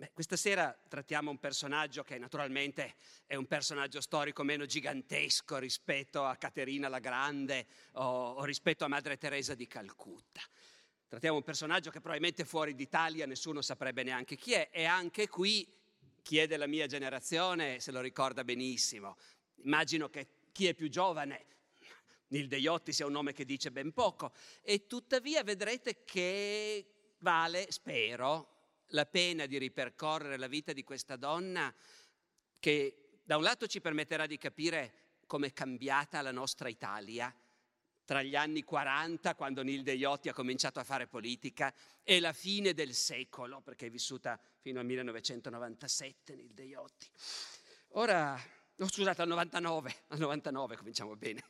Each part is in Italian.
Beh, questa sera trattiamo un personaggio che naturalmente è un personaggio storico meno gigantesco rispetto a Caterina la Grande o, o rispetto a Madre Teresa di Calcutta. Trattiamo un personaggio che probabilmente fuori d'Italia nessuno saprebbe neanche chi è e anche qui chi è della mia generazione se lo ricorda benissimo. Immagino che chi è più giovane Nilde Iotti sia un nome che dice ben poco e tuttavia vedrete che vale, spero, la pena di ripercorrere la vita di questa donna che da un lato ci permetterà di capire come è cambiata la nostra Italia tra gli anni 40, quando Nilde Iotti ha cominciato a fare politica, e la fine del secolo, perché è vissuta fino al 1997 Nilde Iotti. Ora, no, scusate, al 99, al 99 cominciamo bene.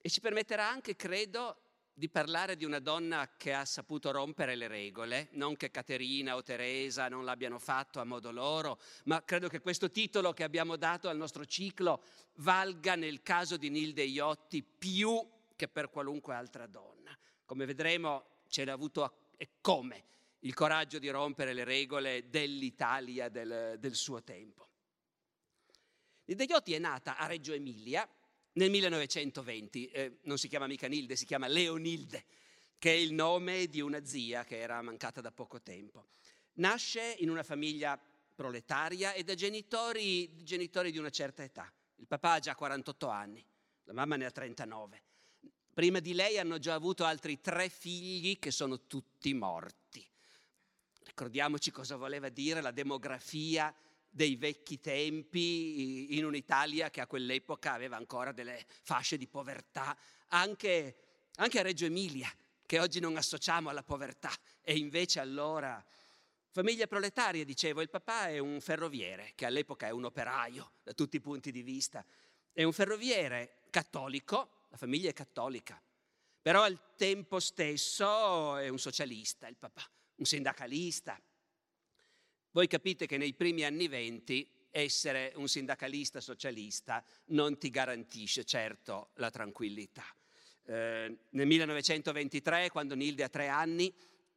E ci permetterà anche, credo, di parlare di una donna che ha saputo rompere le regole, non che Caterina o Teresa non l'abbiano fatto a modo loro, ma credo che questo titolo che abbiamo dato al nostro ciclo valga nel caso di Nilde Iotti più che per qualunque altra donna. Come vedremo ce l'ha avuto e come il coraggio di rompere le regole dell'Italia del, del suo tempo. Nilde Iotti è nata a Reggio Emilia, nel 1920, eh, non si chiama mica Nilde, si chiama Leonilde, che è il nome di una zia che era mancata da poco tempo. Nasce in una famiglia proletaria e da genitori, genitori di una certa età. Il papà ha già 48 anni, la mamma ne ha 39. Prima di lei hanno già avuto altri tre figli che sono tutti morti. Ricordiamoci cosa voleva dire la demografia dei vecchi tempi in un'Italia che a quell'epoca aveva ancora delle fasce di povertà, anche, anche a Reggio Emilia, che oggi non associamo alla povertà, e invece allora famiglia proletaria, dicevo, il papà è un ferroviere, che all'epoca è un operaio da tutti i punti di vista, è un ferroviere cattolico, la famiglia è cattolica, però al tempo stesso è un socialista il papà, un sindacalista, voi capite che nei primi anni venti essere un sindacalista socialista non ti garantisce certo la tranquillità. Eh, nel 1923, quando Nilde ha tre anni,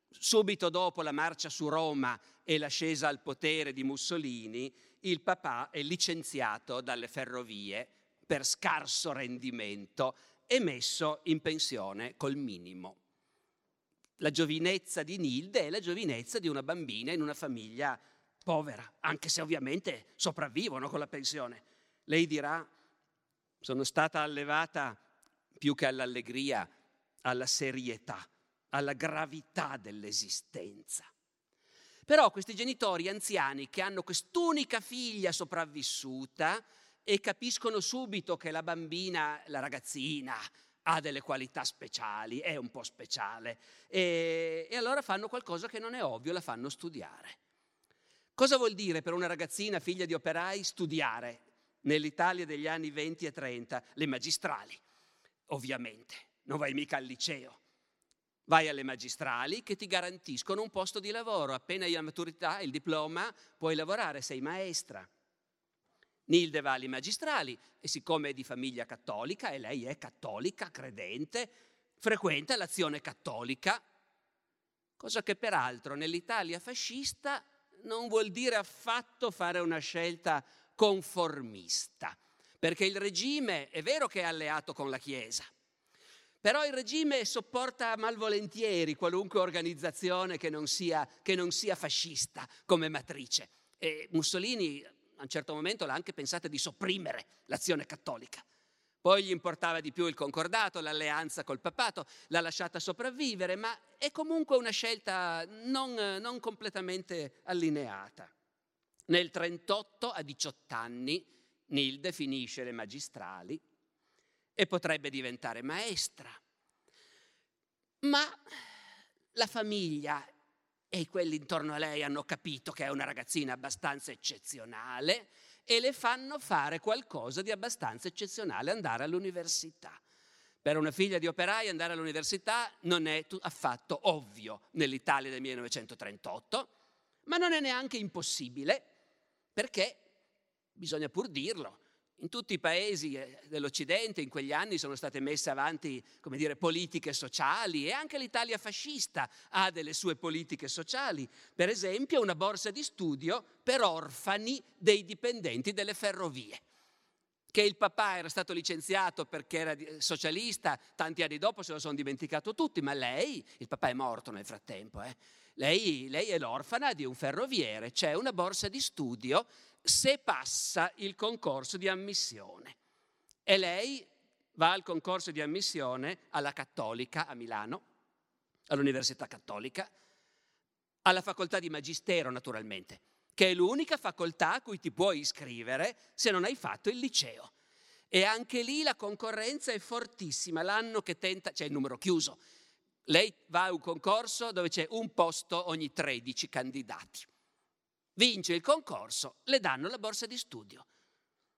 subito dopo la marcia su Roma e l'ascesa al potere di Mussolini, il papà è licenziato dalle ferrovie per scarso rendimento e messo in pensione col minimo la giovinezza di Nilde è la giovinezza di una bambina in una famiglia povera, anche se ovviamente sopravvivono con la pensione. Lei dirà, sono stata allevata più che all'allegria, alla serietà, alla gravità dell'esistenza. Però questi genitori anziani che hanno quest'unica figlia sopravvissuta e capiscono subito che la bambina, la ragazzina, ha delle qualità speciali, è un po' speciale, e, e allora fanno qualcosa che non è ovvio, la fanno studiare. Cosa vuol dire per una ragazzina figlia di operai studiare nell'Italia degli anni 20 e 30? Le magistrali, ovviamente, non vai mica al liceo. Vai alle magistrali che ti garantiscono un posto di lavoro. Appena hai la maturità, il diploma, puoi lavorare, sei maestra. Nilde va alle magistrali e siccome è di famiglia cattolica e lei è cattolica, credente, frequenta l'azione cattolica, cosa che peraltro nell'Italia fascista non vuol dire affatto fare una scelta conformista, perché il regime è vero che è alleato con la Chiesa, però il regime sopporta malvolentieri qualunque organizzazione che non sia, che non sia fascista come matrice. E Mussolini un certo momento l'ha anche pensata di sopprimere l'azione cattolica. Poi gli importava di più il concordato, l'alleanza col papato, l'ha lasciata sopravvivere, ma è comunque una scelta non, non completamente allineata. Nel 1938, a 18 anni, Nilde finisce le magistrali e potrebbe diventare maestra. Ma la famiglia e quelli intorno a lei hanno capito che è una ragazzina abbastanza eccezionale e le fanno fare qualcosa di abbastanza eccezionale, andare all'università. Per una figlia di operai andare all'università non è affatto ovvio nell'Italia del 1938, ma non è neanche impossibile, perché bisogna pur dirlo, in tutti i paesi eh, dell'Occidente in quegli anni sono state messe avanti, dire, politiche sociali e anche l'Italia fascista ha delle sue politiche sociali. Per esempio una borsa di studio per orfani dei dipendenti delle ferrovie che il papà era stato licenziato perché era socialista, tanti anni dopo se lo sono dimenticato tutti, ma lei, il papà è morto nel frattempo, eh, lei, lei è l'orfana di un ferroviere, c'è una borsa di studio se passa il concorso di ammissione. E lei va al concorso di ammissione alla Cattolica a Milano, all'Università Cattolica, alla facoltà di Magistero naturalmente, che è l'unica facoltà a cui ti puoi iscrivere se non hai fatto il liceo. E anche lì la concorrenza è fortissima, l'anno che tenta, c'è il numero chiuso. Lei va a un concorso dove c'è un posto ogni 13 candidati vince il concorso, le danno la borsa di studio.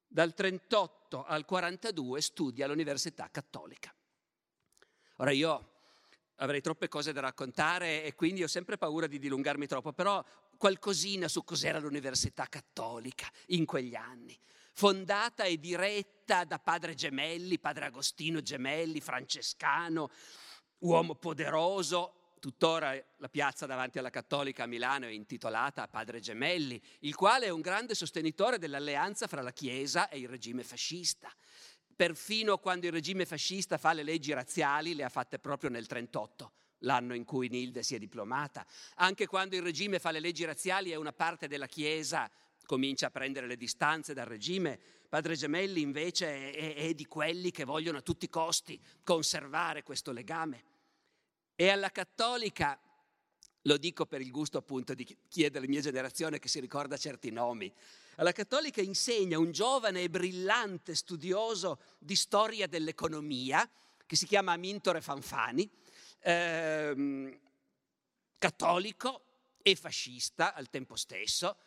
Dal 38 al 42 studia all'Università Cattolica. Ora io avrei troppe cose da raccontare e quindi ho sempre paura di dilungarmi troppo, però qualcosina su cos'era l'Università Cattolica in quegli anni, fondata e diretta da padre Gemelli, padre Agostino Gemelli, francescano, uomo poderoso, tuttora la piazza davanti alla Cattolica a Milano è intitolata a Padre Gemelli, il quale è un grande sostenitore dell'alleanza fra la Chiesa e il regime fascista. Perfino quando il regime fascista fa le leggi razziali, le ha fatte proprio nel 1938 l'anno in cui Nilde si è diplomata. Anche quando il regime fa le leggi razziali e una parte della Chiesa comincia a prendere le distanze dal regime, Padre Gemelli invece è, è, è di quelli che vogliono a tutti i costi conservare questo legame. E alla cattolica, lo dico per il gusto appunto di chi è della mia generazione che si ricorda certi nomi, alla cattolica insegna un giovane e brillante studioso di storia dell'economia che si chiama Amintore Fanfani, ehm, cattolico e fascista al tempo stesso,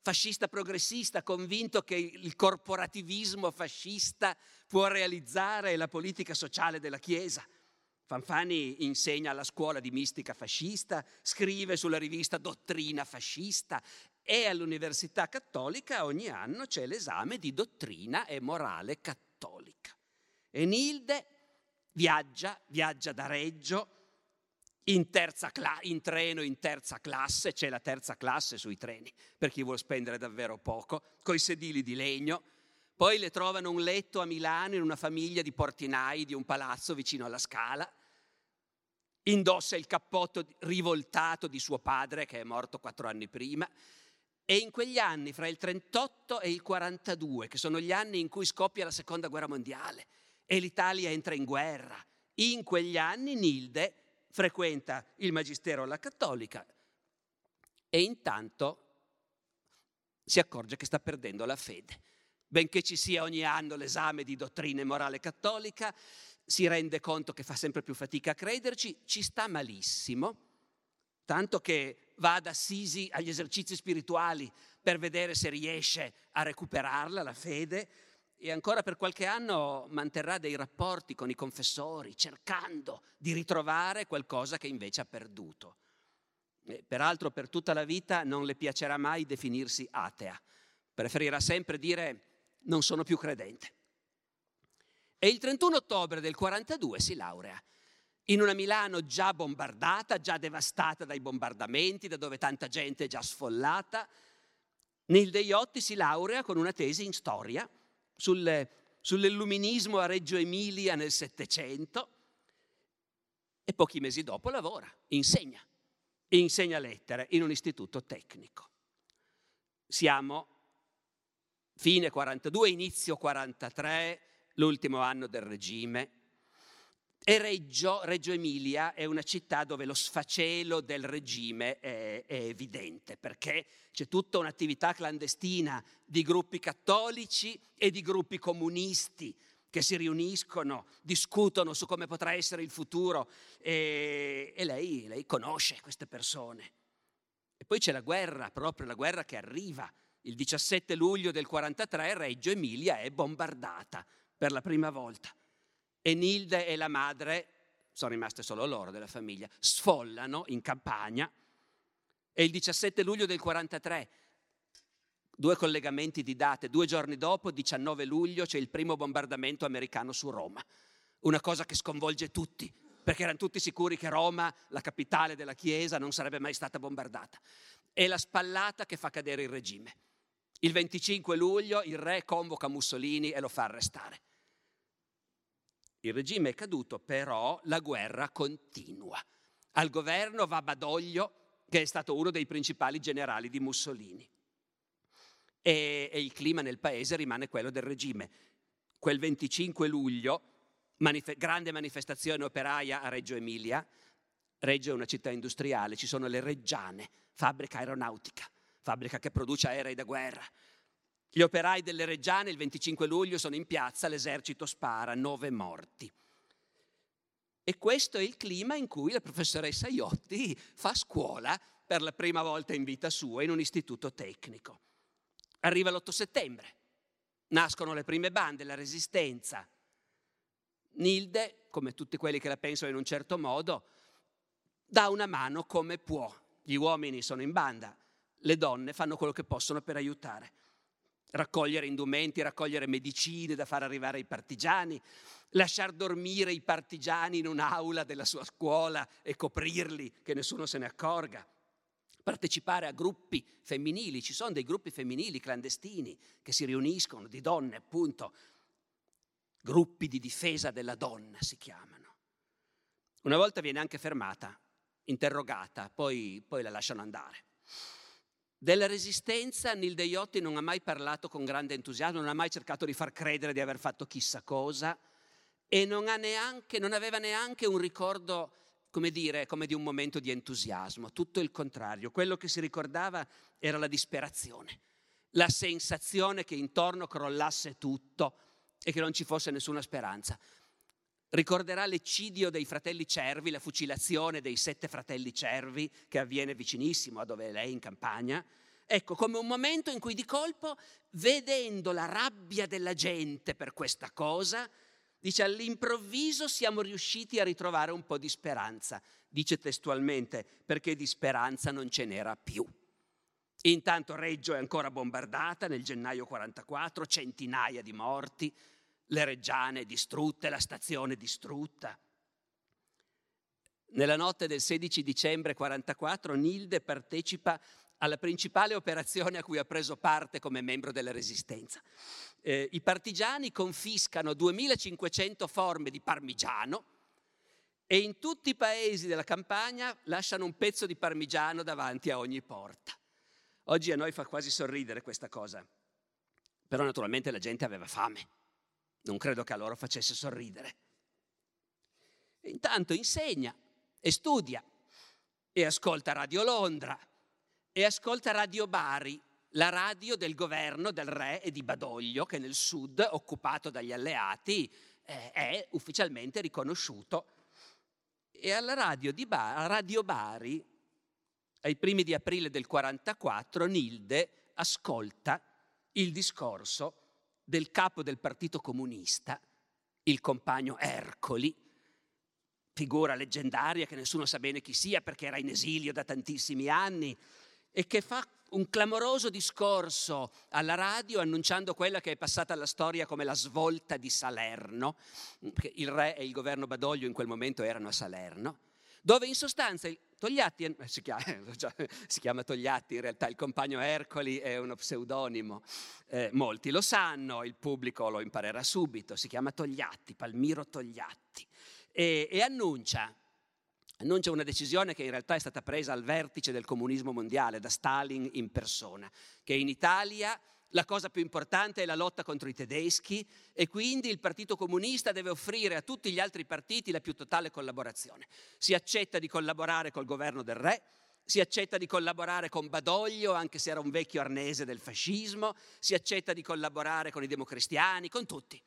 fascista progressista, convinto che il corporativismo fascista può realizzare la politica sociale della Chiesa. Fanfani insegna alla scuola di mistica fascista, scrive sulla rivista Dottrina fascista e all'Università Cattolica ogni anno c'è l'esame di dottrina e morale cattolica. E Nilde viaggia, viaggia da Reggio in, cla- in treno in terza classe, c'è la terza classe sui treni per chi vuole spendere davvero poco, coi sedili di legno. Poi le trovano un letto a Milano in una famiglia di portinai di un palazzo vicino alla Scala indossa il cappotto rivoltato di suo padre che è morto quattro anni prima e in quegli anni, fra il 38 e il 42, che sono gli anni in cui scoppia la seconda guerra mondiale e l'Italia entra in guerra, in quegli anni Nilde frequenta il magistero alla cattolica e intanto si accorge che sta perdendo la fede. Benché ci sia ogni anno l'esame di dottrina e morale cattolica, si rende conto che fa sempre più fatica a crederci, ci sta malissimo, tanto che va ad Assisi agli esercizi spirituali per vedere se riesce a recuperarla, la fede, e ancora per qualche anno manterrà dei rapporti con i confessori, cercando di ritrovare qualcosa che invece ha perduto. E peraltro per tutta la vita non le piacerà mai definirsi atea, preferirà sempre dire non sono più credente. E il 31 ottobre del 42 si laurea in una Milano già bombardata, già devastata dai bombardamenti, da dove tanta gente è già sfollata. Nilde Iotti si laurea con una tesi in storia sul, sull'illuminismo a Reggio Emilia nel Settecento e pochi mesi dopo lavora, insegna, insegna lettere in un istituto tecnico. Siamo fine 42, inizio 43, l'ultimo anno del regime. E Reggio, Reggio Emilia, è una città dove lo sfacelo del regime è, è evidente, perché c'è tutta un'attività clandestina di gruppi cattolici e di gruppi comunisti che si riuniscono, discutono su come potrà essere il futuro e, e lei, lei conosce queste persone. E poi c'è la guerra, proprio la guerra che arriva il 17 luglio del 43 Reggio Emilia è bombardata per la prima volta e Nilde e la madre, sono rimaste solo loro della famiglia, sfollano in campagna e il 17 luglio del 43 due collegamenti di date, due giorni dopo, 19 luglio, c'è il primo bombardamento americano su Roma. Una cosa che sconvolge tutti, perché erano tutti sicuri che Roma, la capitale della Chiesa, non sarebbe mai stata bombardata. È la spallata che fa cadere il regime. Il 25 luglio il re convoca Mussolini e lo fa arrestare. Il regime è caduto, però la guerra continua. Al governo va Badoglio, che è stato uno dei principali generali di Mussolini e, e il clima nel paese rimane quello del regime. Quel 25 luglio, manif- grande manifestazione operaia a Reggio Emilia, Reggio è una città industriale, ci sono le Reggiane, fabbrica aeronautica, fabbrica che produce aerei da guerra. Gli operai delle Reggiane il 25 luglio sono in piazza, l'esercito spara, nove morti. E questo è il clima in cui la professoressa Iotti fa scuola per la prima volta in vita sua in un istituto tecnico. Arriva l'8 settembre, nascono le prime bande, la resistenza. Nilde, come tutti quelli che la pensano in un certo modo, dà una mano come può. Gli uomini sono in banda, le donne fanno quello che possono per aiutare. Raccogliere indumenti, raccogliere medicine da far arrivare ai partigiani, lasciar dormire i partigiani in un'aula della sua scuola e coprirli, che nessuno se ne accorga partecipare a gruppi femminili, ci sono dei gruppi femminili clandestini che si riuniscono, di donne appunto, gruppi di difesa della donna si chiamano. Una volta viene anche fermata, interrogata, poi, poi la lasciano andare. Della resistenza Nilde Iotti non ha mai parlato con grande entusiasmo, non ha mai cercato di far credere di aver fatto chissà cosa e non, neanche, non aveva neanche un ricordo come dire, come di un momento di entusiasmo, tutto il contrario. Quello che si ricordava era la disperazione, la sensazione che intorno crollasse tutto e che non ci fosse nessuna speranza. Ricorderà l'eccidio dei fratelli Cervi, la fucilazione dei sette fratelli Cervi che avviene vicinissimo a dove è lei in campagna. Ecco, come un momento in cui di colpo, vedendo la rabbia della gente per questa cosa, Dice all'improvviso siamo riusciti a ritrovare un po' di speranza. Dice testualmente perché di speranza non ce n'era più. Intanto Reggio è ancora bombardata nel gennaio 44, centinaia di morti, le reggiane distrutte, la stazione distrutta. Nella notte del 16 dicembre 44 Nilde partecipa alla principale operazione a cui ha preso parte come membro della resistenza. Eh, I partigiani confiscano 2500 forme di parmigiano e in tutti i paesi della campagna lasciano un pezzo di parmigiano davanti a ogni porta. Oggi a noi fa quasi sorridere questa cosa, però naturalmente la gente aveva fame, non credo che a loro facesse sorridere. Intanto insegna e studia e ascolta Radio Londra e ascolta Radio Bari, la radio del governo del re e di Badoglio, che nel sud, occupato dagli alleati, eh, è ufficialmente riconosciuto. E alla radio, di Bari, radio Bari, ai primi di aprile del 44, Nilde ascolta il discorso del capo del Partito Comunista, il compagno Ercoli, figura leggendaria che nessuno sa bene chi sia perché era in esilio da tantissimi anni, e che fa un clamoroso discorso alla radio annunciando quella che è passata alla storia come la svolta di Salerno, il re e il governo Badoglio in quel momento erano a Salerno, dove in sostanza Togliatti, eh, si chiama, si chiama Togliatti in realtà, il compagno Ercoli è uno pseudonimo, eh, molti lo sanno, il pubblico lo imparerà subito, si chiama Togliatti, Palmiro Togliatti, e, e annuncia annuncia una decisione che in realtà è stata presa al vertice del comunismo mondiale, da Stalin in persona, che in Italia la cosa più importante è la lotta contro i tedeschi e quindi il Partito Comunista deve offrire a tutti gli altri partiti la più totale collaborazione. Si accetta di collaborare col governo del re, si accetta di collaborare con Badoglio, anche se era un vecchio arnese del fascismo, si accetta di collaborare con i democristiani, con tutti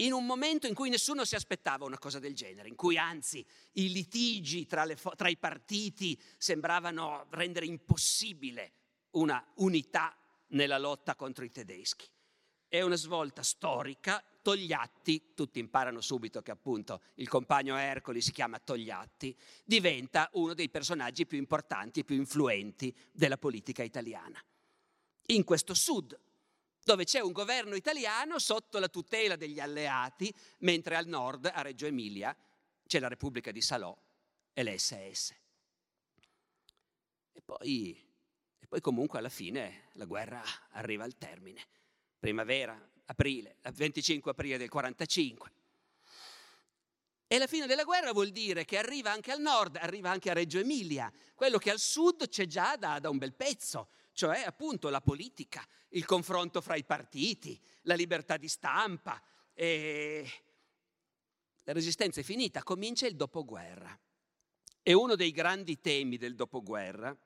in un momento in cui nessuno si aspettava una cosa del genere, in cui anzi i litigi tra, fo- tra i partiti sembravano rendere impossibile una unità nella lotta contro i tedeschi. È una svolta storica. Togliatti, tutti imparano subito che appunto il compagno Ercoli si chiama Togliatti, diventa uno dei personaggi più importanti e più influenti della politica italiana. In questo sud, dove c'è un governo italiano sotto la tutela degli alleati, mentre al nord, a Reggio Emilia, c'è la Repubblica di Salò e l'SS. E poi, poi comunque alla fine la guerra arriva al termine. Primavera, aprile, il 25 aprile del 45. E la fine della guerra vuol dire che arriva anche al nord, arriva anche a Reggio Emilia, quello che al sud c'è già da, da un bel pezzo, cioè appunto la politica, il confronto fra i partiti, la libertà di stampa. E... La resistenza è finita, comincia il dopoguerra. E uno dei grandi temi del dopoguerra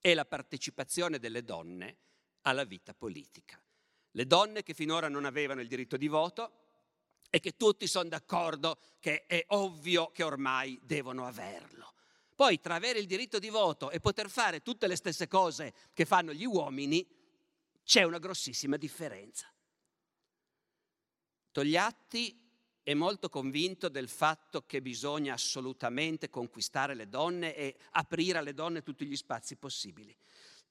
è la partecipazione delle donne alla vita politica. Le donne che finora non avevano il diritto di voto e che tutti sono d'accordo che è ovvio che ormai devono averlo. Poi tra avere il diritto di voto e poter fare tutte le stesse cose che fanno gli uomini c'è una grossissima differenza. Togliatti è molto convinto del fatto che bisogna assolutamente conquistare le donne e aprire alle donne tutti gli spazi possibili.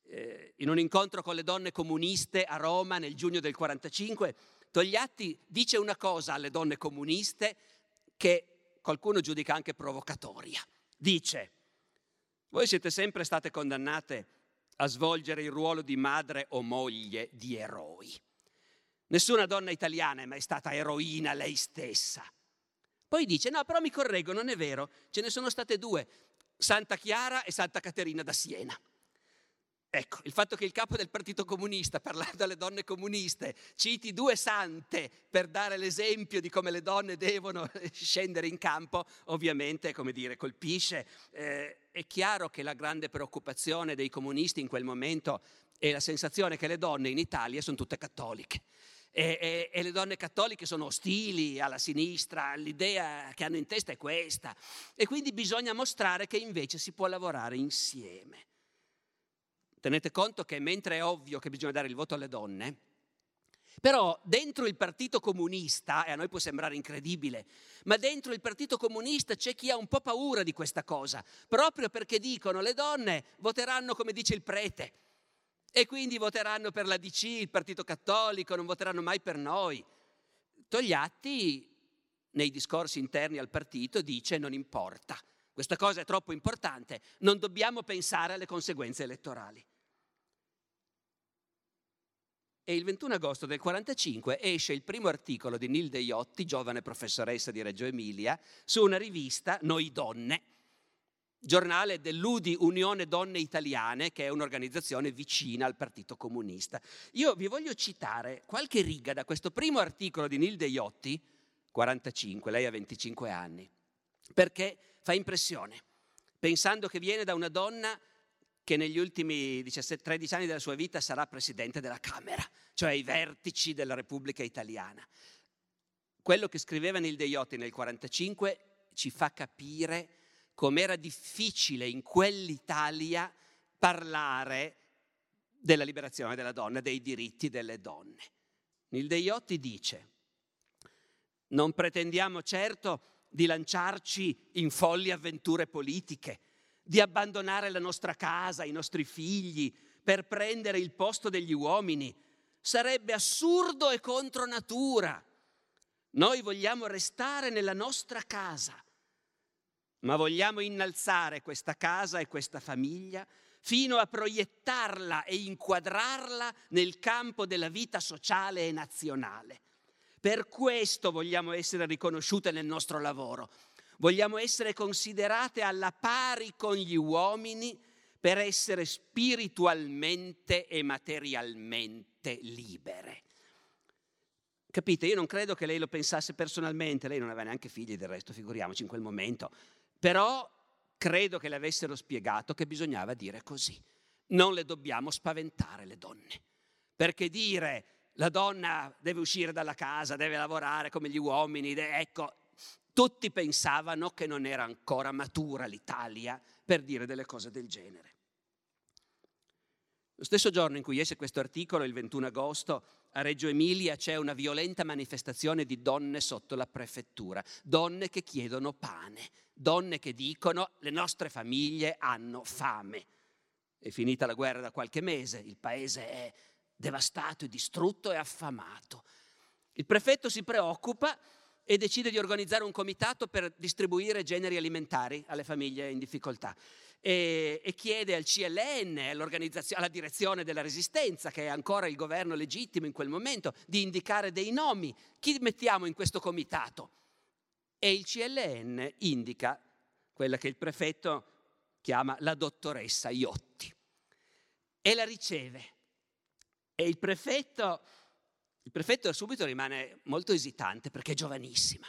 Eh, in un incontro con le donne comuniste a Roma nel giugno del 1945, Togliatti dice una cosa alle donne comuniste che qualcuno giudica anche provocatoria. Dice, voi siete sempre state condannate a svolgere il ruolo di madre o moglie di eroi. Nessuna donna italiana è mai stata eroina lei stessa. Poi dice, no, però mi correggo, non è vero, ce ne sono state due, Santa Chiara e Santa Caterina da Siena. Ecco, il fatto che il capo del Partito Comunista, parlando alle donne comuniste, citi due sante per dare l'esempio di come le donne devono scendere in campo, ovviamente, come dire, colpisce. Eh, è chiaro che la grande preoccupazione dei comunisti in quel momento è la sensazione che le donne in Italia sono tutte cattoliche. E, e, e, le donne cattoliche sono ostili alla sinistra, l'idea che hanno in testa è questa. E quindi bisogna mostrare che invece si può lavorare insieme. Tenete conto che mentre è ovvio che bisogna dare il voto alle donne, però dentro il Partito Comunista, e a noi può sembrare incredibile, ma dentro il Partito Comunista c'è chi ha un po' paura di questa cosa, proprio perché dicono le donne voteranno come dice il prete e quindi voteranno per la DC, il Partito Cattolico, non voteranno mai per noi. Togliatti nei discorsi interni al partito dice non importa, questa cosa è troppo importante, non dobbiamo pensare alle conseguenze elettorali. E il 21 agosto del 1945 esce il primo articolo di Nilde Iotti, giovane professoressa di Reggio Emilia, su una rivista, Noi Donne, giornale dell'UDI Unione Donne Italiane, che è un'organizzazione vicina al Partito Comunista. Io vi voglio citare qualche riga da questo primo articolo di Nilde Iotti, 45, lei ha 25 anni, perché fa impressione, pensando che viene da una donna che negli ultimi 17, 13 anni della sua vita sarà presidente della Camera, cioè ai vertici della Repubblica Italiana. Quello che scriveva Nilde Iotti nel 1945 ci fa capire com'era difficile in quell'Italia parlare della liberazione della donna, dei diritti delle donne. Nilde Iotti dice, non pretendiamo certo di lanciarci in folli avventure politiche, di abbandonare la nostra casa, i nostri figli, per prendere il posto degli uomini. Sarebbe assurdo e contro natura. Noi vogliamo restare nella nostra casa, ma vogliamo innalzare questa casa e questa famiglia fino a proiettarla e inquadrarla nel campo della vita sociale e nazionale. Per questo vogliamo essere riconosciute nel nostro lavoro, Vogliamo essere considerate alla pari con gli uomini per essere spiritualmente e materialmente libere. Capite? Io non credo che lei lo pensasse personalmente, lei non aveva neanche figli del resto, figuriamoci in quel momento, però credo che le avessero spiegato che bisognava dire così. Non le dobbiamo spaventare le donne, perché dire la donna deve uscire dalla casa, deve lavorare come gli uomini, ecco, tutti pensavano che non era ancora matura l'Italia per dire delle cose del genere. Lo stesso giorno in cui esce questo articolo, il 21 agosto, a Reggio Emilia c'è una violenta manifestazione di donne sotto la prefettura, donne che chiedono pane, donne che dicono le nostre famiglie hanno fame. È finita la guerra da qualche mese, il paese è devastato e distrutto e affamato. Il prefetto si preoccupa e decide di organizzare un comitato per distribuire generi alimentari alle famiglie in difficoltà e, e chiede al CLN, alla direzione della resistenza, che è ancora il governo legittimo in quel momento, di indicare dei nomi. Chi mettiamo in questo comitato? E il CLN indica quella che il prefetto chiama la dottoressa Iotti e la riceve. E il prefetto, il prefetto subito rimane molto esitante perché è giovanissima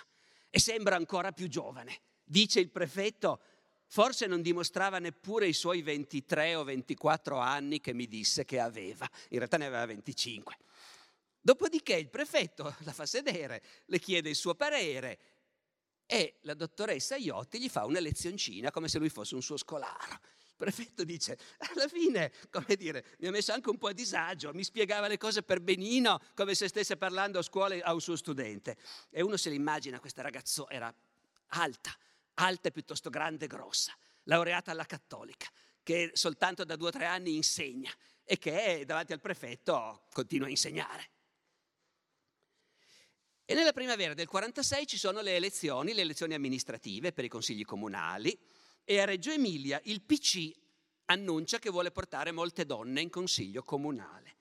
e sembra ancora più giovane. Dice il prefetto, Forse non dimostrava neppure i suoi 23 o 24 anni che mi disse che aveva, in realtà ne aveva 25. Dopodiché il prefetto la fa sedere, le chiede il suo parere e la dottoressa Iotti gli fa una lezioncina come se lui fosse un suo scolaro. Il prefetto dice, alla fine, come dire, mi ha messo anche un po' a disagio, mi spiegava le cose per benino, come se stesse parlando a scuola a un suo studente. E uno se l'immagina, questa ragazza era alta, alta e piuttosto grande e grossa, laureata alla cattolica, che soltanto da due o tre anni insegna e che davanti al prefetto continua a insegnare. E nella primavera del 46 ci sono le elezioni, le elezioni amministrative per i consigli comunali e a Reggio Emilia il PC annuncia che vuole portare molte donne in consiglio comunale.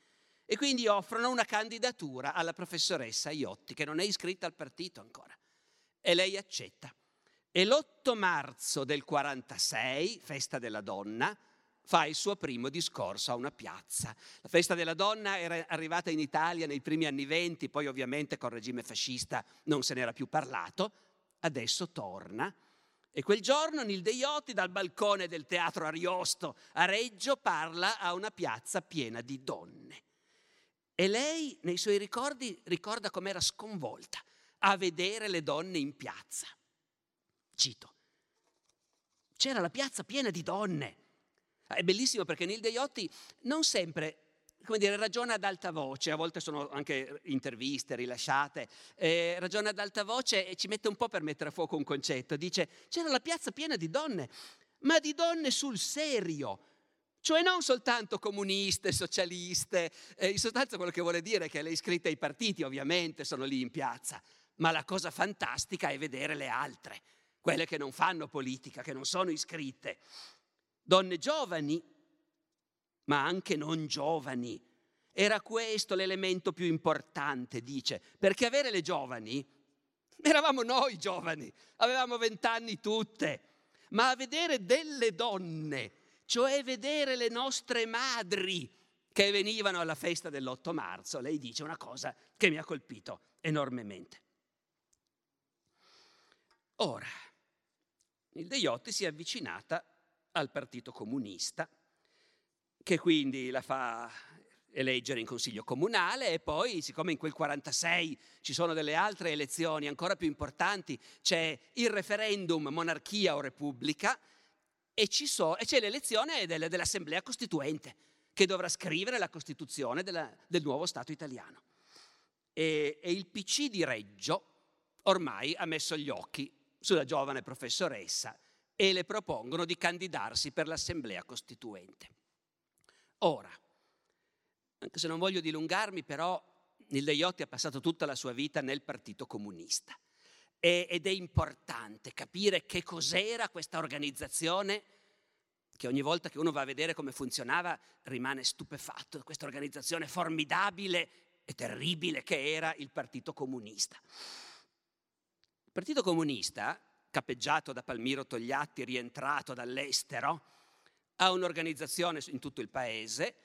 E quindi offrono una candidatura alla professoressa Iotti, che non è iscritta al partito ancora. E lei accetta. E l'8 marzo del 46, festa della donna, fa il suo primo discorso a una piazza. La festa della donna era arrivata in Italia nei primi anni venti, poi ovviamente col regime fascista non se n'era più parlato, adesso torna. E quel giorno Nilde Iotti dal balcone del teatro Ariosto a Reggio parla a una piazza piena di donne. E lei nei suoi ricordi ricorda com'era sconvolta a vedere le donne in piazza. Cito. C'era la piazza piena di donne. È bellissimo perché Nilde Iotti non sempre come dire, ragiona ad alta voce, a volte sono anche interviste rilasciate, eh, ragiona ad alta voce e ci mette un po' per mettere a fuoco un concetto. Dice, c'era la piazza piena di donne, ma di donne sul serio, cioè non soltanto comuniste, socialiste, eh, in sostanza quello che vuole dire è che le iscritte ai partiti ovviamente sono lì in piazza, ma la cosa fantastica è vedere le altre, quelle che non fanno politica, che non sono iscritte, donne giovani, ma anche non giovani. Era questo l'elemento più importante, dice, perché avere le giovani, eravamo noi giovani, avevamo vent'anni tutte, ma a vedere delle donne, cioè vedere le nostre madri che venivano alla festa dell'8 marzo, lei dice una cosa che mi ha colpito enormemente. Ora, il Deiotti si è avvicinata al Partito Comunista, che quindi la fa eleggere in Consiglio Comunale e poi, siccome in quel 46 ci sono delle altre elezioni ancora più importanti, c'è il referendum monarchia o repubblica e, so, e c'è l'elezione del, dell'Assemblea Costituente che dovrà scrivere la Costituzione della, del nuovo Stato italiano. E, e il PC di Reggio ormai ha messo gli occhi sulla giovane professoressa e le propongono di candidarsi per l'Assemblea Costituente. Ora, anche se non voglio dilungarmi, però Nilde Iotti ha passato tutta la sua vita nel Partito Comunista ed è importante capire che cos'era questa organizzazione che ogni volta che uno va a vedere come funzionava rimane stupefatto, questa organizzazione formidabile e terribile che era il Partito Comunista. Il Partito Comunista, capeggiato da Palmiro Togliatti, rientrato dall'estero, ha un'organizzazione in tutto il paese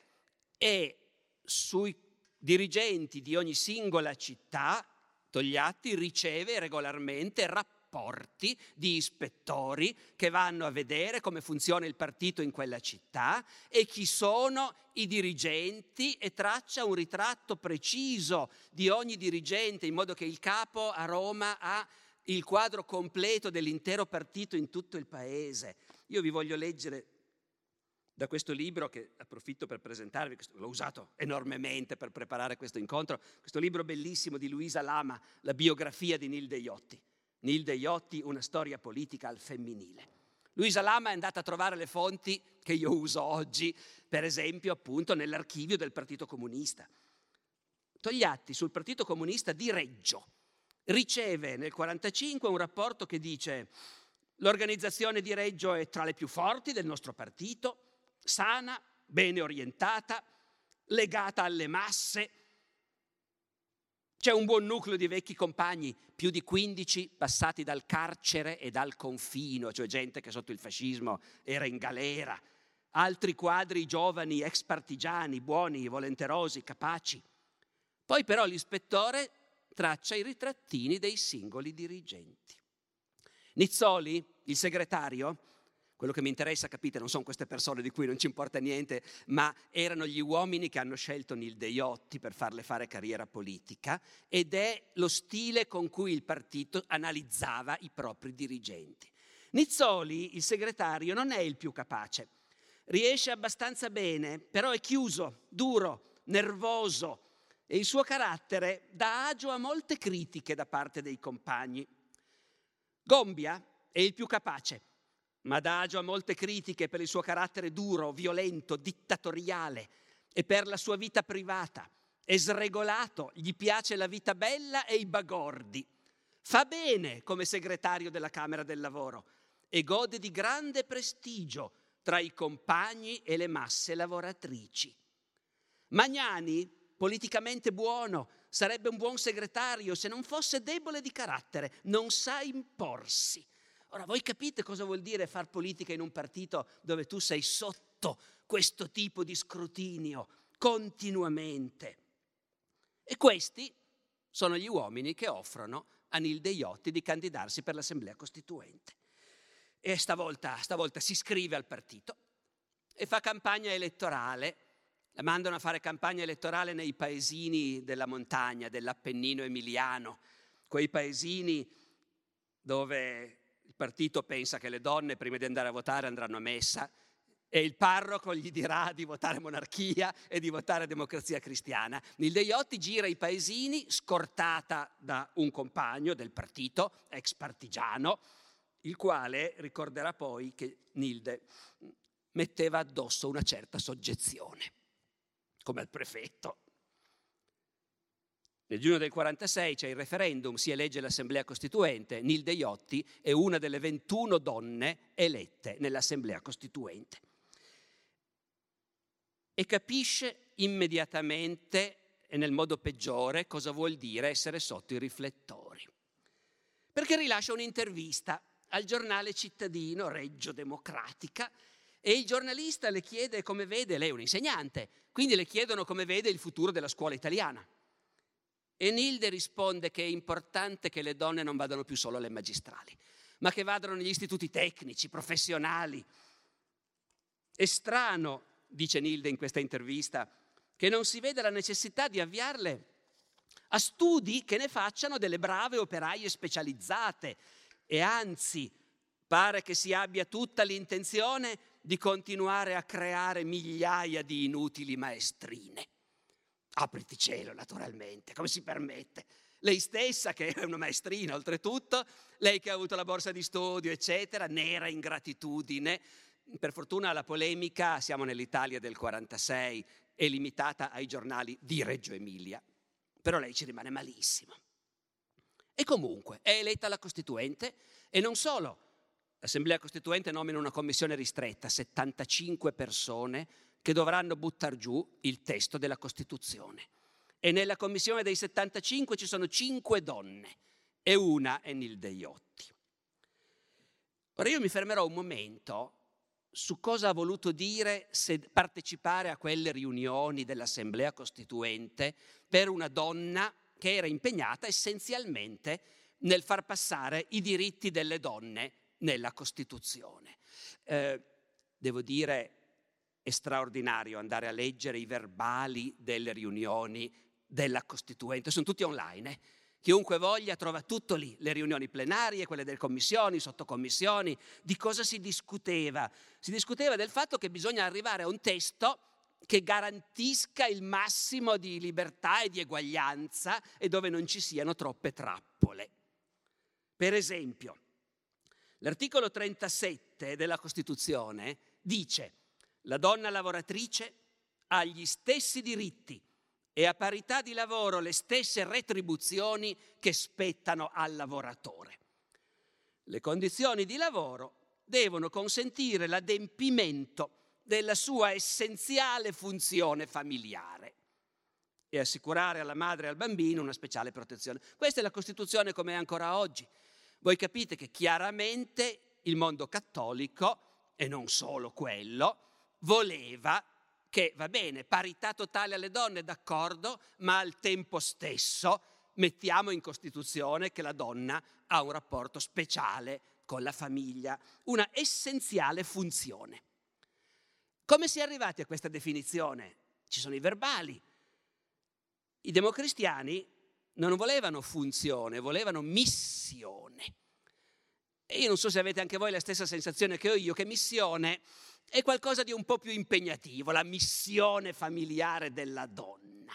e sui dirigenti di ogni singola città Togliatti riceve regolarmente rapporti di ispettori che vanno a vedere come funziona il partito in quella città e chi sono i dirigenti e traccia un ritratto preciso di ogni dirigente in modo che il capo a Roma ha il quadro completo dell'intero partito in tutto il paese. Io vi voglio leggere da questo libro che approfitto per presentarvi, l'ho usato enormemente per preparare questo incontro, questo libro bellissimo di Luisa Lama, la biografia di Nilde Iotti. Nilde Iotti, una storia politica al femminile. Luisa Lama è andata a trovare le fonti che io uso oggi, per esempio appunto nell'archivio del Partito Comunista. Togliatti sul Partito Comunista di Reggio riceve nel 1945 un rapporto che dice l'organizzazione di Reggio è tra le più forti del nostro partito, sana, bene orientata, legata alle masse. C'è un buon nucleo di vecchi compagni, più di 15 passati dal carcere e dal confino, cioè gente che sotto il fascismo era in galera, altri quadri giovani, ex partigiani, buoni, volenterosi, capaci. Poi però l'ispettore traccia i ritrattini dei singoli dirigenti. Nizzoli, il segretario, quello che mi interessa, capite, non sono queste persone di cui non ci importa niente, ma erano gli uomini che hanno scelto Nilde Iotti per farle fare carriera politica ed è lo stile con cui il partito analizzava i propri dirigenti. Nizzoli, il segretario, non è il più capace. Riesce abbastanza bene, però è chiuso, duro, nervoso e il suo carattere dà agio a molte critiche da parte dei compagni. Gombia è il più capace ma dà agio a molte critiche per il suo carattere duro, violento, dittatoriale e per la sua vita privata. È sregolato, gli piace la vita bella e i bagordi. Fa bene come segretario della Camera del Lavoro e gode di grande prestigio tra i compagni e le masse lavoratrici. Magnani, politicamente buono, sarebbe un buon segretario se non fosse debole di carattere, non sa imporsi Ora, voi capite cosa vuol dire far politica in un partito dove tu sei sotto questo tipo di scrutinio continuamente? E questi sono gli uomini che offrono a Nilde Iotti di candidarsi per l'Assemblea Costituente. E stavolta, stavolta si iscrive al partito e fa campagna elettorale. La mandano a fare campagna elettorale nei paesini della montagna, dell'Appennino emiliano, quei paesini dove partito pensa che le donne prima di andare a votare andranno a messa e il parroco gli dirà di votare monarchia e di votare democrazia cristiana. Nilde Iotti gira i paesini scortata da un compagno del partito, ex partigiano, il quale ricorderà poi che Nilde metteva addosso una certa soggezione, come al prefetto. Nel giugno del 46 c'è il referendum, si elegge l'Assemblea Costituente. Nilde Iotti è una delle 21 donne elette nell'Assemblea Costituente. E capisce immediatamente e nel modo peggiore cosa vuol dire essere sotto i riflettori. Perché rilascia un'intervista al giornale cittadino Reggio Democratica e il giornalista le chiede come vede, lei è un insegnante, quindi le chiedono come vede il futuro della scuola italiana. E Nilde risponde che è importante che le donne non vadano più solo alle magistrali, ma che vadano negli istituti tecnici, professionali. È strano, dice Nilde in questa intervista, che non si veda la necessità di avviarle a studi che ne facciano delle brave operaie specializzate e anzi pare che si abbia tutta l'intenzione di continuare a creare migliaia di inutili maestrine. Apriti cielo, naturalmente, come si permette? Lei stessa, che è una maestrina oltretutto, lei che ha avuto la borsa di studio, eccetera, nera ingratitudine. Per fortuna la polemica, siamo nell'Italia del 46, è limitata ai giornali di Reggio Emilia, però lei ci rimane malissimo. E comunque è eletta la Costituente e non solo. L'Assemblea Costituente nomina una commissione ristretta, 75 persone che dovranno buttare giù il testo della Costituzione. E nella commissione dei 75 ci sono cinque donne e una è Nilde Iotti. Ora io mi fermerò un momento su cosa ha voluto dire partecipare a quelle riunioni dell'Assemblea Costituente per una donna che era impegnata essenzialmente nel far passare i diritti delle donne nella Costituzione. Eh, devo dire, è straordinario andare a leggere i verbali delle riunioni della Costituente, sono tutti online. Eh? Chiunque voglia trova tutto lì, le riunioni plenarie, quelle delle commissioni, sottocommissioni, di cosa si discuteva. Si discuteva del fatto che bisogna arrivare a un testo che garantisca il massimo di libertà e di eguaglianza e dove non ci siano troppe trappole. Per esempio, l'articolo 37 della Costituzione dice la donna lavoratrice ha gli stessi diritti e a parità di lavoro le stesse retribuzioni che spettano al lavoratore. Le condizioni di lavoro devono consentire l'adempimento della sua essenziale funzione familiare e assicurare alla madre e al bambino una speciale protezione. Questa è la Costituzione come è ancora oggi. Voi capite che chiaramente il mondo cattolico, e non solo quello, voleva che va bene, parità totale alle donne, d'accordo, ma al tempo stesso mettiamo in Costituzione che la donna ha un rapporto speciale con la famiglia, una essenziale funzione. Come si è arrivati a questa definizione? Ci sono i verbali. I democristiani non volevano funzione, volevano missione. E io non so se avete anche voi la stessa sensazione che ho io, che missione è qualcosa di un po' più impegnativo, la missione familiare della donna.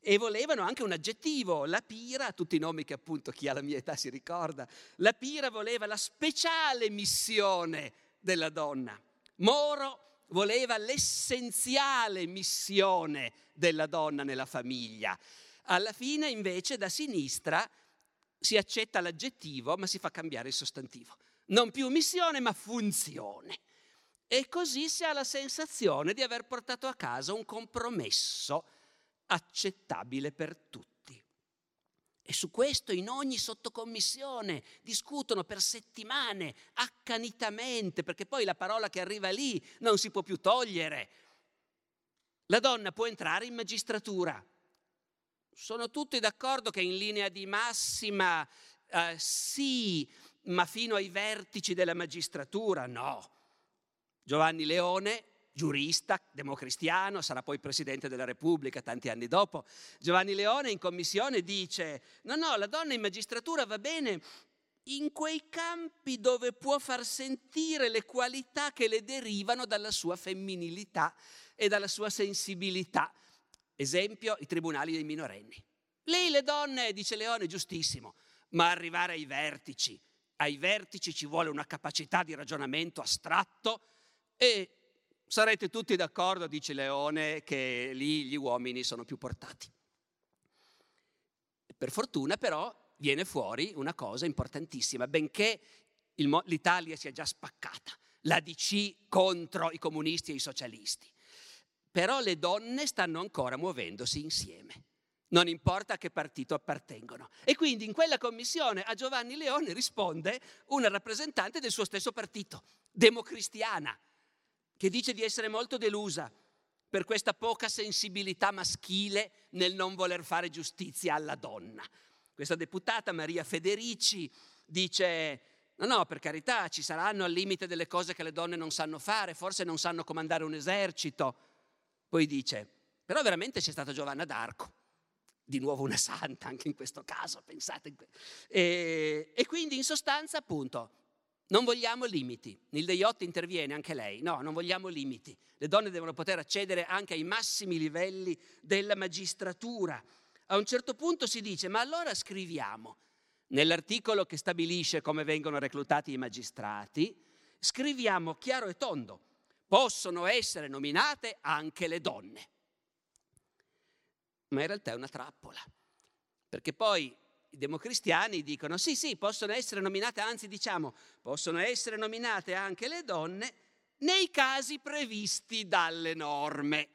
E volevano anche un aggettivo, la pira, tutti i nomi che appunto chi ha la mia età si ricorda, la pira voleva la speciale missione della donna. Moro voleva l'essenziale missione della donna nella famiglia. Alla fine invece da sinistra si accetta l'aggettivo ma si fa cambiare il sostantivo. Non più missione ma funzione. E così si ha la sensazione di aver portato a casa un compromesso accettabile per tutti. E su questo in ogni sottocommissione discutono per settimane, accanitamente, perché poi la parola che arriva lì non si può più togliere. La donna può entrare in magistratura. Sono tutti d'accordo che in linea di massima eh, sì, ma fino ai vertici della magistratura no. Giovanni Leone, giurista, democristiano, sarà poi presidente della Repubblica tanti anni dopo. Giovanni Leone in commissione dice, no, no, la donna in magistratura va bene in quei campi dove può far sentire le qualità che le derivano dalla sua femminilità e dalla sua sensibilità. Esempio, i tribunali dei minorenni. Lì le donne, dice Leone, giustissimo, ma arrivare ai vertici, ai vertici ci vuole una capacità di ragionamento astratto e sarete tutti d'accordo, dice Leone, che lì gli uomini sono più portati. Per fortuna però viene fuori una cosa importantissima, benché il, l'Italia sia già spaccata, la DC contro i comunisti e i socialisti, però le donne stanno ancora muovendosi insieme. Non importa a che partito appartengono. E quindi in quella commissione a Giovanni Leone risponde una rappresentante del suo stesso partito, democristiana, che dice di essere molto delusa per questa poca sensibilità maschile nel non voler fare giustizia alla donna. Questa deputata Maria Federici dice, no, no, per carità, ci saranno al limite delle cose che le donne non sanno fare, forse non sanno comandare un esercito. Poi dice, però veramente c'è stata Giovanna d'Arco, di nuovo una santa anche in questo caso, pensate. E, e quindi in sostanza appunto non vogliamo limiti. Nilde Iotti interviene anche lei. No, non vogliamo limiti. Le donne devono poter accedere anche ai massimi livelli della magistratura. A un certo punto si dice, ma allora scriviamo nell'articolo che stabilisce come vengono reclutati i magistrati, scriviamo chiaro e tondo, possono essere nominate anche le donne. Ma in realtà è una trappola, perché poi i democristiani dicono sì, sì, possono essere nominate, anzi diciamo, possono essere nominate anche le donne nei casi previsti dalle norme,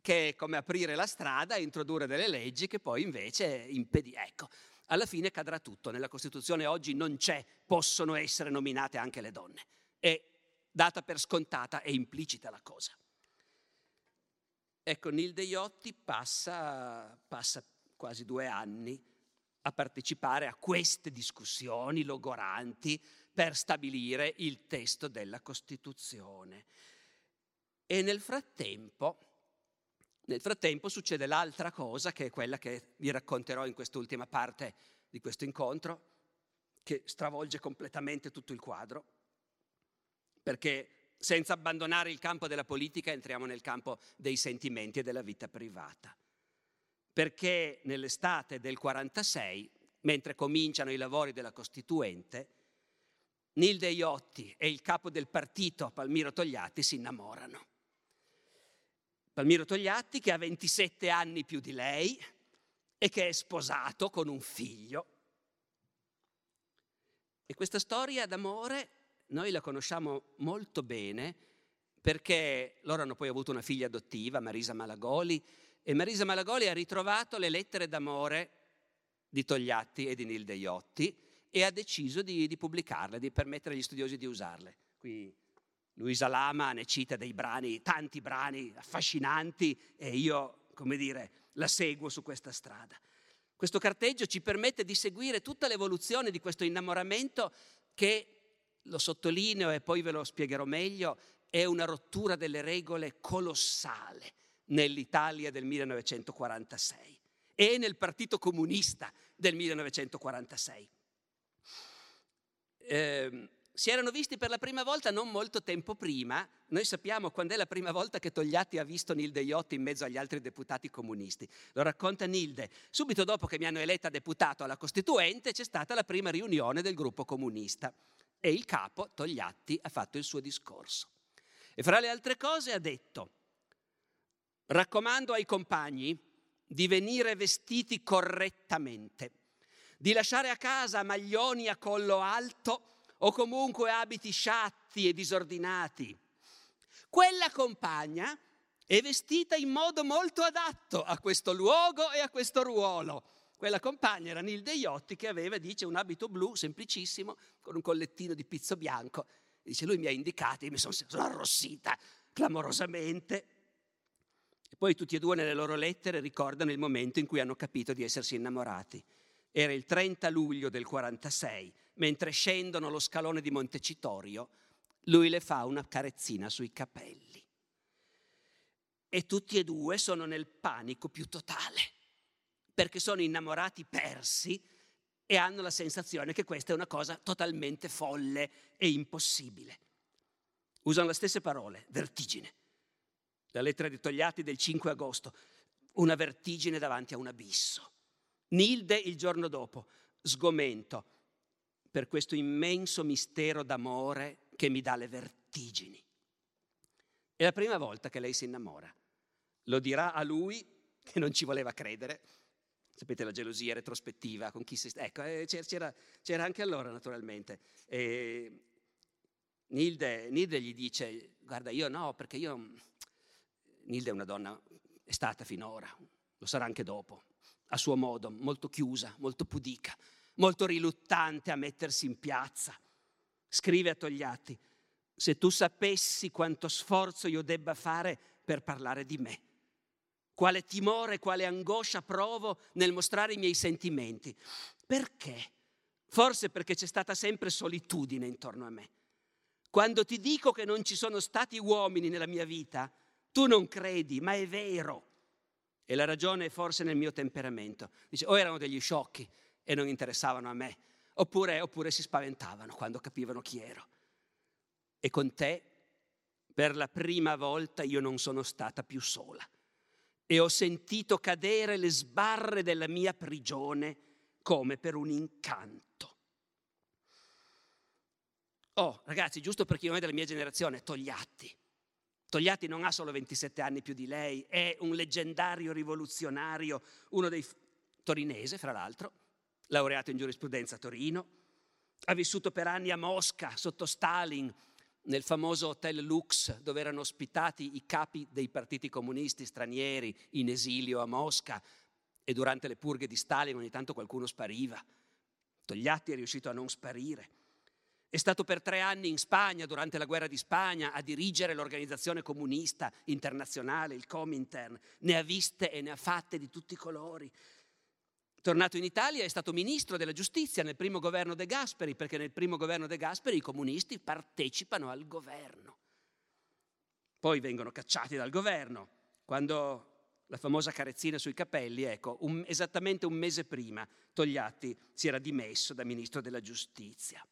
che è come aprire la strada e introdurre delle leggi che poi invece impediscono. Ecco, alla fine cadrà tutto. Nella Costituzione oggi non c'è possono essere nominate anche le donne. È data per scontata e implicita la cosa. Ecco, Nilde Iotti passa, passa quasi due anni a partecipare a queste discussioni logoranti per stabilire il testo della Costituzione. E nel frattempo, nel frattempo succede l'altra cosa che è quella che vi racconterò in quest'ultima parte di questo incontro che stravolge completamente tutto il quadro, perché senza abbandonare il campo della politica entriamo nel campo dei sentimenti e della vita privata. Perché nell'estate del 46, mentre cominciano i lavori della Costituente, Nilde Iotti e il capo del partito Palmiro Togliatti si innamorano. Palmiro Togliatti che ha 27 anni più di lei e che è sposato con un figlio. E questa storia d'amore noi la conosciamo molto bene perché loro hanno poi avuto una figlia adottiva, Marisa Malagoli, e Marisa Malagoli ha ritrovato le lettere d'amore di Togliatti e di Nilde Iotti e ha deciso di, di pubblicarle, di permettere agli studiosi di usarle. Qui Luisa Lama ne cita dei brani, tanti brani affascinanti e io, come dire, la seguo su questa strada. Questo carteggio ci permette di seguire tutta l'evoluzione di questo innamoramento che, lo sottolineo e poi ve lo spiegherò meglio, è una rottura delle regole colossale nell'Italia del 1946 e nel Partito Comunista del 1946. Eh, si erano visti per la prima volta non molto tempo prima. Noi sappiamo quando è la prima volta che Togliatti ha visto Nilde Iotti in mezzo agli altri deputati comunisti. Lo racconta Nilde. Subito dopo che mi hanno eletta deputato alla Costituente c'è stata la prima riunione del gruppo comunista e il capo, Togliatti, ha fatto il suo discorso. E fra le altre cose ha detto, raccomando ai compagni di venire vestiti correttamente, di lasciare a casa maglioni a collo alto o comunque abiti sciatti e disordinati. Quella compagna è vestita in modo molto adatto a questo luogo e a questo ruolo. Quella compagna era Nilde Iotti che aveva, dice, un abito blu semplicissimo con un collettino di pizzo bianco. Dice, lui mi ha indicato e mi sono, sono arrossita clamorosamente. E poi tutti e due nelle loro lettere ricordano il momento in cui hanno capito di essersi innamorati. Era il 30 luglio del 46 mentre scendono lo scalone di Montecitorio, lui le fa una carezzina sui capelli. E tutti e due sono nel panico più totale, perché sono innamorati persi e hanno la sensazione che questa è una cosa totalmente folle e impossibile. Usano le stesse parole, vertigine. La lettera di Togliatti del 5 agosto, una vertigine davanti a un abisso. Nilde il giorno dopo, sgomento, per questo immenso mistero d'amore che mi dà le vertigini. È la prima volta che lei si innamora. Lo dirà a lui che non ci voleva credere. Sapete la gelosia retrospettiva con chi si... Ecco, eh, c'era, c'era anche allora naturalmente. E Nilde, Nilde gli dice, guarda io no, perché io... Nilde è una donna, è stata finora, lo sarà anche dopo, a suo modo, molto chiusa, molto pudica molto riluttante a mettersi in piazza. Scrive a Togliatti, se tu sapessi quanto sforzo io debba fare per parlare di me, quale timore, quale angoscia provo nel mostrare i miei sentimenti. Perché? Forse perché c'è stata sempre solitudine intorno a me. Quando ti dico che non ci sono stati uomini nella mia vita, tu non credi, ma è vero. E la ragione è forse nel mio temperamento. Dice, o erano degli sciocchi, e non interessavano a me, oppure, oppure si spaventavano quando capivano chi ero. E con te, per la prima volta, io non sono stata più sola e ho sentito cadere le sbarre della mia prigione come per un incanto. Oh, ragazzi, giusto per chi non è della mia generazione, Togliatti. Togliatti non ha solo 27 anni più di lei, è un leggendario rivoluzionario, uno dei torinese, fra l'altro, laureato in giurisprudenza a Torino, ha vissuto per anni a Mosca sotto Stalin, nel famoso Hotel Lux, dove erano ospitati i capi dei partiti comunisti stranieri in esilio a Mosca e durante le purghe di Stalin ogni tanto qualcuno spariva. Togliatti è riuscito a non sparire. È stato per tre anni in Spagna, durante la guerra di Spagna, a dirigere l'organizzazione comunista internazionale, il Comintern. Ne ha viste e ne ha fatte di tutti i colori. Tornato in Italia è stato ministro della giustizia nel primo governo De Gasperi, perché nel primo governo De Gasperi i comunisti partecipano al governo. Poi vengono cacciati dal governo. Quando la famosa carezzina sui capelli, ecco, un, esattamente un mese prima Togliatti si era dimesso da ministro della giustizia.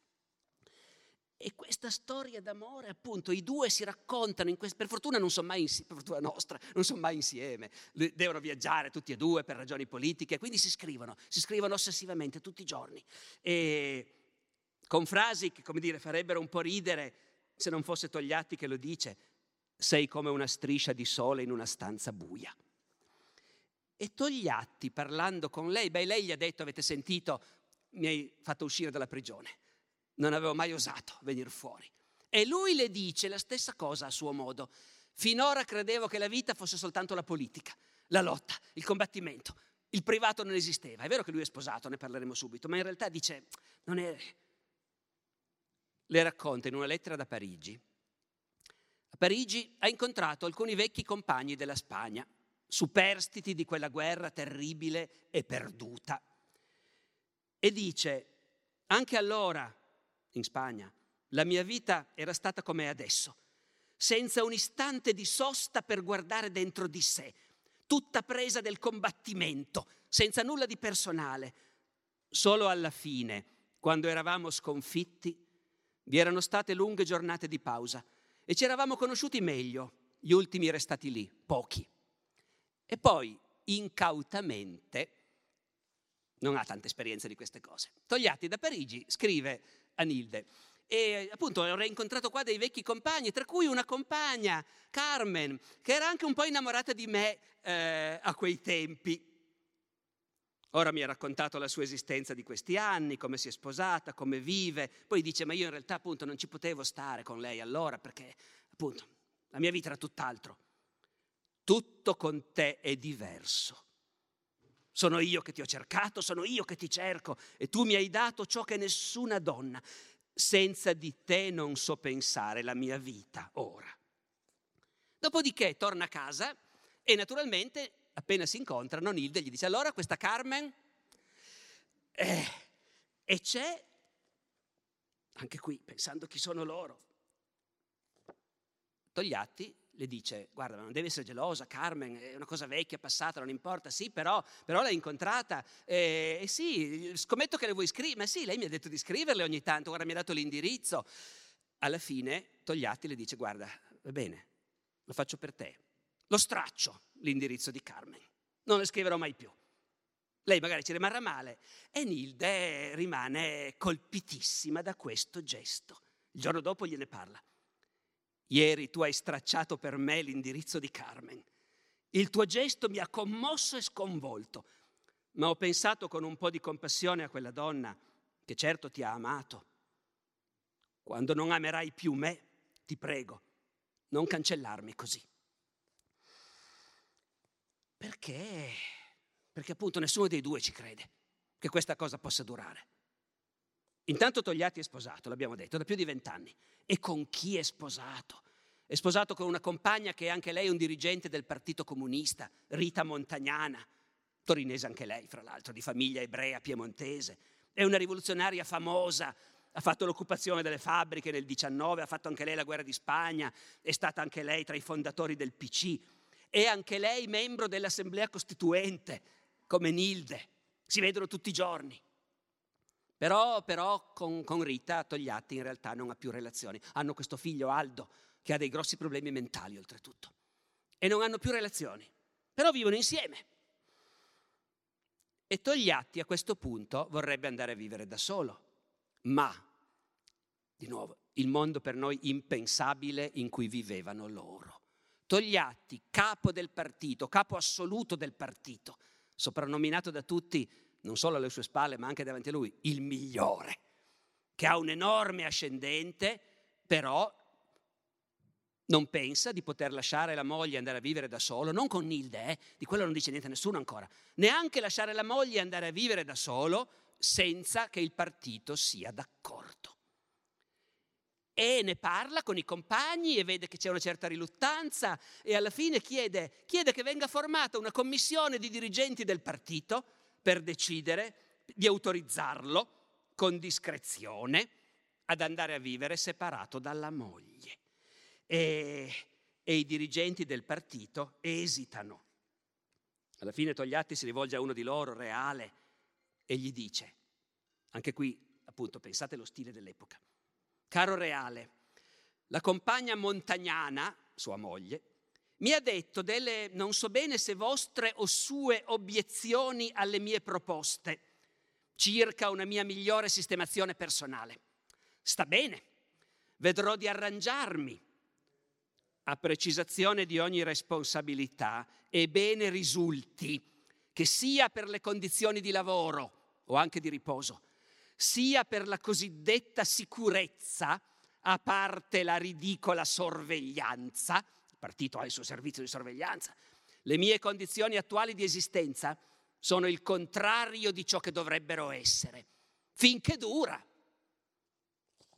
E questa storia d'amore, appunto, i due si raccontano, quest- per fortuna non sono mai insieme, per fortuna nostra, non sono mai insieme, devono viaggiare tutti e due per ragioni politiche, quindi si scrivono, si scrivono ossessivamente tutti i giorni, e con frasi che, come dire, farebbero un po' ridere se non fosse Togliatti che lo dice, sei come una striscia di sole in una stanza buia. E Togliatti, parlando con lei, beh, lei gli ha detto, avete sentito, mi hai fatto uscire dalla prigione non avevo mai osato venire fuori. E lui le dice la stessa cosa a suo modo. Finora credevo che la vita fosse soltanto la politica, la lotta, il combattimento. Il privato non esisteva. È vero che lui è sposato, ne parleremo subito, ma in realtà dice, non è... Le racconta in una lettera da Parigi. A Parigi ha incontrato alcuni vecchi compagni della Spagna, superstiti di quella guerra terribile e perduta. E dice, anche allora in Spagna. La mia vita era stata come è adesso, senza un istante di sosta per guardare dentro di sé, tutta presa del combattimento, senza nulla di personale. Solo alla fine, quando eravamo sconfitti, vi erano state lunghe giornate di pausa e ci eravamo conosciuti meglio, gli ultimi restati lì, pochi. E poi, incautamente, non ha tanta esperienza di queste cose. Togliatti da Parigi scrive a Nilde. E appunto ho rincontrato qua dei vecchi compagni, tra cui una compagna, Carmen, che era anche un po' innamorata di me eh, a quei tempi. Ora mi ha raccontato la sua esistenza di questi anni, come si è sposata, come vive. Poi dice, ma io in realtà appunto non ci potevo stare con lei allora perché appunto la mia vita era tutt'altro. Tutto con te è diverso. Sono io che ti ho cercato, sono io che ti cerco e tu mi hai dato ciò che nessuna donna. Senza di te non so pensare la mia vita ora. Dopodiché torna a casa e naturalmente appena si incontrano Nilde gli dice allora questa Carmen eh, e c'è anche qui pensando chi sono loro. Togliatti le dice, guarda, non devi essere gelosa, Carmen, è una cosa vecchia, passata, non importa, sì, però, però l'hai incontrata, e eh, sì, scommetto che le vuoi scrivere, ma sì, lei mi ha detto di scriverle ogni tanto, guarda, mi ha dato l'indirizzo. Alla fine Togliatti le dice, guarda, va bene, lo faccio per te, lo straccio l'indirizzo di Carmen, non le scriverò mai più. Lei magari ci rimarrà male e Nilde rimane colpitissima da questo gesto. Il giorno dopo gliene parla. Ieri tu hai stracciato per me l'indirizzo di Carmen. Il tuo gesto mi ha commosso e sconvolto, ma ho pensato con un po' di compassione a quella donna che certo ti ha amato. Quando non amerai più me, ti prego, non cancellarmi così. Perché? Perché appunto nessuno dei due ci crede che questa cosa possa durare. Intanto Togliatti è sposato, l'abbiamo detto, da più di vent'anni. E con chi è sposato? È sposato con una compagna che è anche lei un dirigente del Partito Comunista, Rita Montagnana, torinese anche lei, fra l'altro, di famiglia ebrea piemontese. È una rivoluzionaria famosa, ha fatto l'occupazione delle fabbriche nel 19, ha fatto anche lei la guerra di Spagna, è stata anche lei tra i fondatori del PC. È anche lei membro dell'Assemblea Costituente, come Nilde. Si vedono tutti i giorni. Però, però con, con, Rita Togliatti in realtà non ha più relazioni. Hanno questo figlio Aldo che ha dei grossi problemi mentali oltretutto. E non hanno più relazioni. Però vivono insieme. E Togliatti a questo punto vorrebbe andare a vivere da solo. Ma, di nuovo, il mondo per noi impensabile in cui vivevano loro. Togliatti, capo del partito, capo assoluto del partito, soprannominato da tutti non solo alle sue spalle, ma anche davanti a lui, il migliore, che ha un enorme ascendente, però non pensa di poter lasciare la moglie e andare a vivere da solo, non con Nilde, eh? di quello non dice niente nessuno ancora, neanche lasciare la moglie e andare a vivere da solo senza che il partito sia d'accordo. E ne parla con i compagni e vede che c'è una certa riluttanza e alla fine chiede, chiede che venga formata una commissione di dirigenti del partito per decidere di autorizzarlo con discrezione ad andare a vivere separato dalla moglie. E, e i dirigenti del partito esitano. Alla fine Togliatti si rivolge a uno di loro, Reale, e gli dice, anche qui appunto pensate allo stile dell'epoca, caro Reale, la compagna montagnana, sua moglie, mi ha detto delle, non so bene se vostre o sue obiezioni alle mie proposte circa una mia migliore sistemazione personale. Sta bene, vedrò di arrangiarmi. A precisazione di ogni responsabilità, e bene risulti che sia per le condizioni di lavoro o anche di riposo, sia per la cosiddetta sicurezza, a parte la ridicola sorveglianza, il partito ha il suo servizio di sorveglianza, le mie condizioni attuali di esistenza sono il contrario di ciò che dovrebbero essere, finché dura.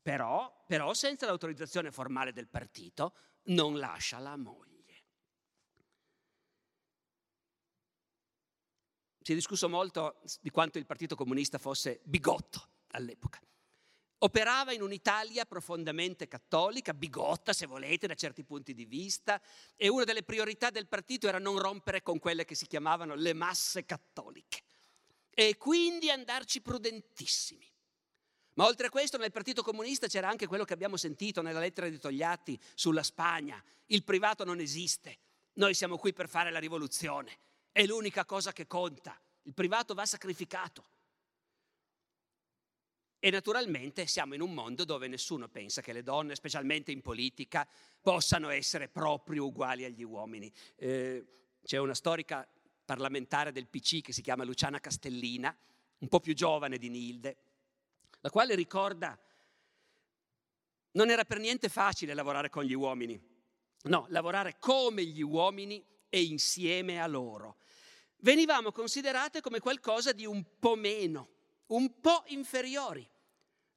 Però, però senza l'autorizzazione formale del partito non lascia la moglie. Si è discusso molto di quanto il Partito Comunista fosse bigotto all'epoca. Operava in un'Italia profondamente cattolica, bigotta se volete da certi punti di vista, e una delle priorità del partito era non rompere con quelle che si chiamavano le masse cattoliche e quindi andarci prudentissimi. Ma oltre a questo nel Partito Comunista c'era anche quello che abbiamo sentito nella lettera di Togliatti sulla Spagna. Il privato non esiste, noi siamo qui per fare la rivoluzione, è l'unica cosa che conta, il privato va sacrificato. E naturalmente siamo in un mondo dove nessuno pensa che le donne, specialmente in politica, possano essere proprio uguali agli uomini. Eh, c'è una storica parlamentare del PC che si chiama Luciana Castellina, un po' più giovane di Nilde, la quale ricorda non era per niente facile lavorare con gli uomini, no, lavorare come gli uomini e insieme a loro. Venivamo considerate come qualcosa di un po' meno, un po' inferiori.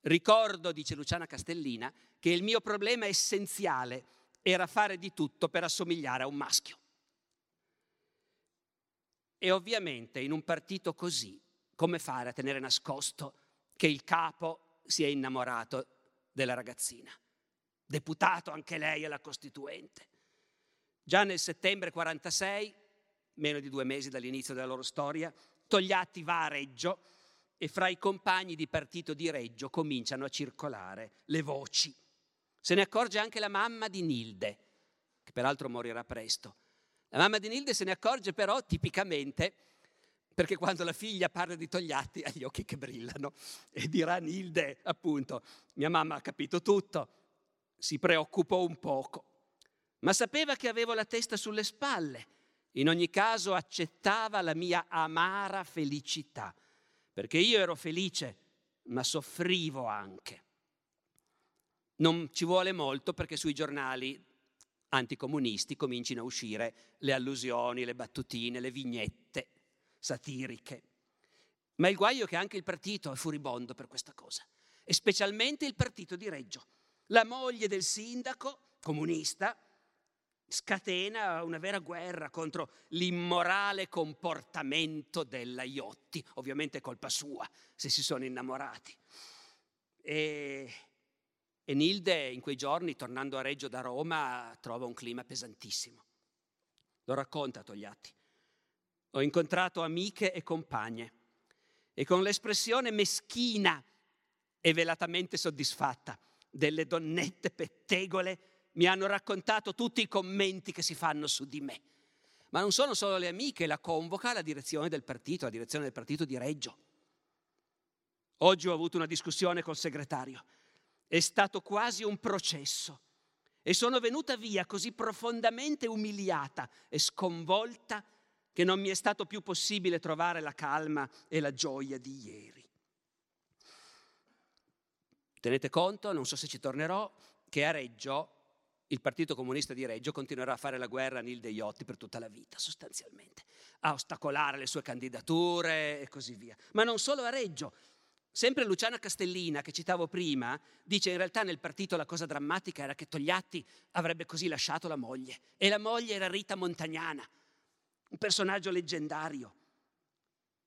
Ricordo, dice Luciana Castellina, che il mio problema essenziale era fare di tutto per assomigliare a un maschio. E ovviamente in un partito così, come fare a tenere nascosto che il capo si è innamorato della ragazzina? Deputato anche lei alla Costituente. Già nel settembre 46, meno di due mesi dall'inizio della loro storia, Togliatti va a Reggio e fra i compagni di partito di Reggio cominciano a circolare le voci. Se ne accorge anche la mamma di Nilde, che peraltro morirà presto. La mamma di Nilde se ne accorge però tipicamente perché quando la figlia parla di Togliatti ha gli occhi che brillano e dirà Nilde, appunto, mia mamma ha capito tutto, si preoccupò un poco, ma sapeva che avevo la testa sulle spalle. In ogni caso accettava la mia amara felicità perché io ero felice, ma soffrivo anche. Non ci vuole molto perché sui giornali anticomunisti comincino a uscire le allusioni, le battutine, le vignette satiriche. Ma il guaio è che anche il partito è furibondo per questa cosa, e specialmente il partito di Reggio. La moglie del sindaco, comunista, scatena una vera guerra contro l'immorale comportamento della Iotti, ovviamente è colpa sua se si sono innamorati. E, e Nilde in quei giorni, tornando a Reggio da Roma, trova un clima pesantissimo. Lo racconta Togliatti. Ho incontrato amiche e compagne e con l'espressione meschina e velatamente soddisfatta delle donnette pettegole mi hanno raccontato tutti i commenti che si fanno su di me. Ma non sono solo le amiche, la convoca la direzione del partito, la direzione del partito di Reggio. Oggi ho avuto una discussione col segretario. È stato quasi un processo e sono venuta via così profondamente umiliata e sconvolta che non mi è stato più possibile trovare la calma e la gioia di ieri. Tenete conto, non so se ci tornerò, che a Reggio il Partito Comunista di Reggio continuerà a fare la guerra a Nilde Iotti per tutta la vita, sostanzialmente, a ostacolare le sue candidature e così via. Ma non solo a Reggio. Sempre Luciana Castellina, che citavo prima, dice in realtà nel partito la cosa drammatica era che Togliatti avrebbe così lasciato la moglie. E la moglie era Rita Montagnana, un personaggio leggendario.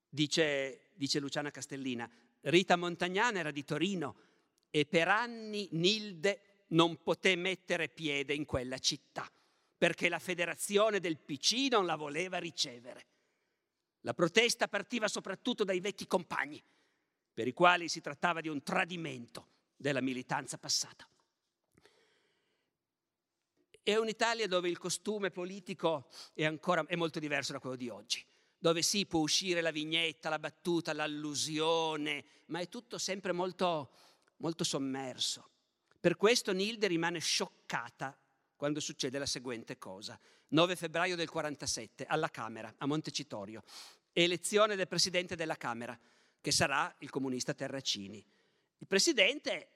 Dice, dice Luciana Castellina, Rita Montagnana era di Torino e per anni Nilde non poté mettere piede in quella città, perché la federazione del PC non la voleva ricevere. La protesta partiva soprattutto dai vecchi compagni, per i quali si trattava di un tradimento della militanza passata. È un'Italia dove il costume politico è ancora è molto diverso da quello di oggi, dove sì può uscire la vignetta, la battuta, l'allusione, ma è tutto sempre molto, molto sommerso. Per questo Nilde rimane scioccata quando succede la seguente cosa. 9 febbraio del 47, alla Camera, a Montecitorio, elezione del Presidente della Camera, che sarà il comunista Terracini. Il Presidente